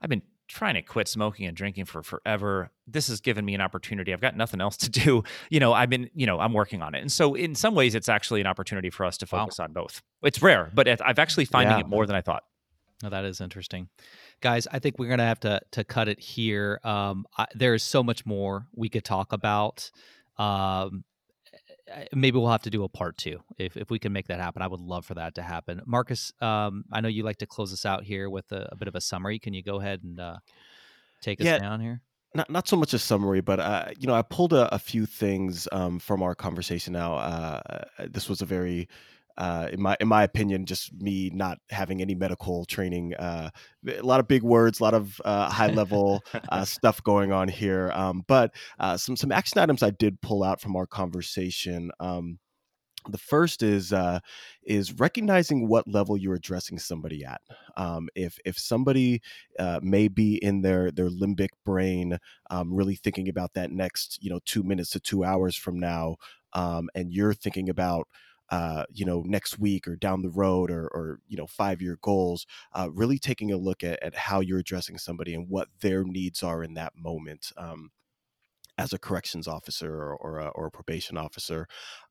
I've been trying to quit smoking and drinking for forever. This has given me an opportunity. I've got nothing else to do. You know, I've been, you know, I'm working on it. And so in some ways it's actually an opportunity for us to focus wow. on both. It's rare, but I've actually finding yeah. it more than I thought.
Oh, that is interesting, guys. I think we're gonna have to to cut it here. Um, I, there is so much more we could talk about. Um, maybe we'll have to do a part two if, if we can make that happen. I would love for that to happen. Marcus, um, I know you like to close us out here with a, a bit of a summary. Can you go ahead and uh, take us down here?
Not not so much a summary, but uh, you know, I pulled a, a few things um, from our conversation. Now, uh this was a very uh, in my in my opinion, just me not having any medical training. Uh, a lot of big words, a lot of uh, high level uh, stuff going on here. Um, but uh, some some action items I did pull out from our conversation. Um, the first is uh, is recognizing what level you're addressing somebody at. Um, if if somebody uh, may be in their their limbic brain, um, really thinking about that next you know two minutes to two hours from now, um, and you're thinking about uh, you know, next week or down the road or, or you know, five year goals, uh, really taking a look at, at how you're addressing somebody and what their needs are in that moment. Um, as a corrections officer or, or, a, or a probation officer.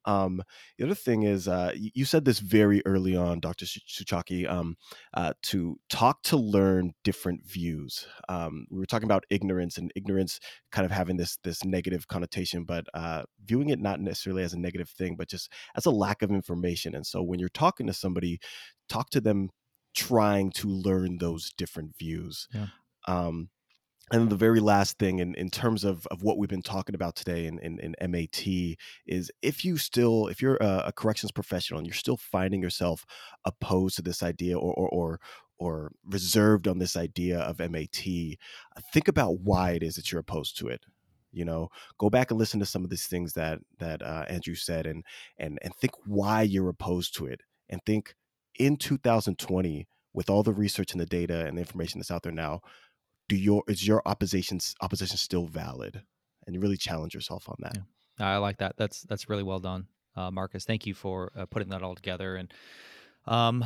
Um, the other thing is, uh, you said this very early on, Dr. Suchocki, um, uh, to talk to learn different views. Um, we were talking about ignorance and ignorance kind of having this this negative connotation, but uh, viewing it not necessarily as a negative thing, but just as a lack of information. And so when you're talking to somebody, talk to them trying to learn those different views. Yeah. Um, and the very last thing in, in terms of, of what we've been talking about today in, in, in MAT is if you still if you're a, a, corrections professional and you're still finding yourself opposed to this idea or or, or or reserved on this idea of MAT, think about why it is that you're opposed to it. You know, go back and listen to some of these things that that uh, Andrew said, and and and think why you're opposed to it, and think in 2020 with all the research and the data and the information that's out there now, do your is your opposition's opposition still valid? And really challenge yourself on that.
Yeah. i like that. That's that's really well done uh, marcus. Thank you for uh, putting that all together. And um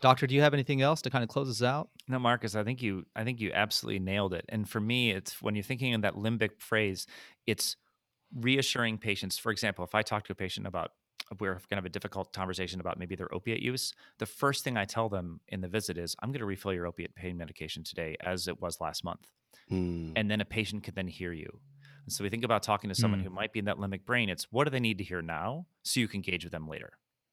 doctor do you have anything else to kind of close us out?
No marcus i think you i think you absolutely nailed it. And for me it's when you're thinking in that limbic phrase it's reassuring patients. For example if i talk to a patient about we're going to have a difficult conversation about maybe their opiate use, the first thing I tell them in the visit is, I'm going to refill your opiate pain medication today as it was last month. Mm. And then a patient can then hear you. And so we think about talking to someone mm. who might be in that limbic brain. It's what do they need to hear now so you can engage with them later.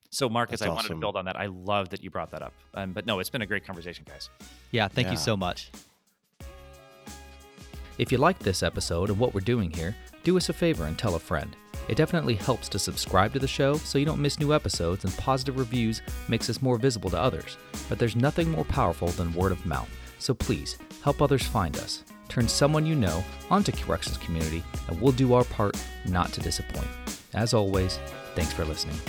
So, Marcus,
That's
I wanted to build on that. I love that you brought that up. Um, but no, it's been a great conversation, guys.
Yeah, thank
Yeah.
you so much. If you liked this episode and what we're doing here, do us a favor and tell a friend. It definitely helps to subscribe to the show so you don't miss new episodes, and positive reviews makes us more visible to others. But there's nothing more powerful than word of mouth, so please help others find us. Turn someone you know onto Corrections Community, and we'll do our part not to disappoint. As always, thanks for listening.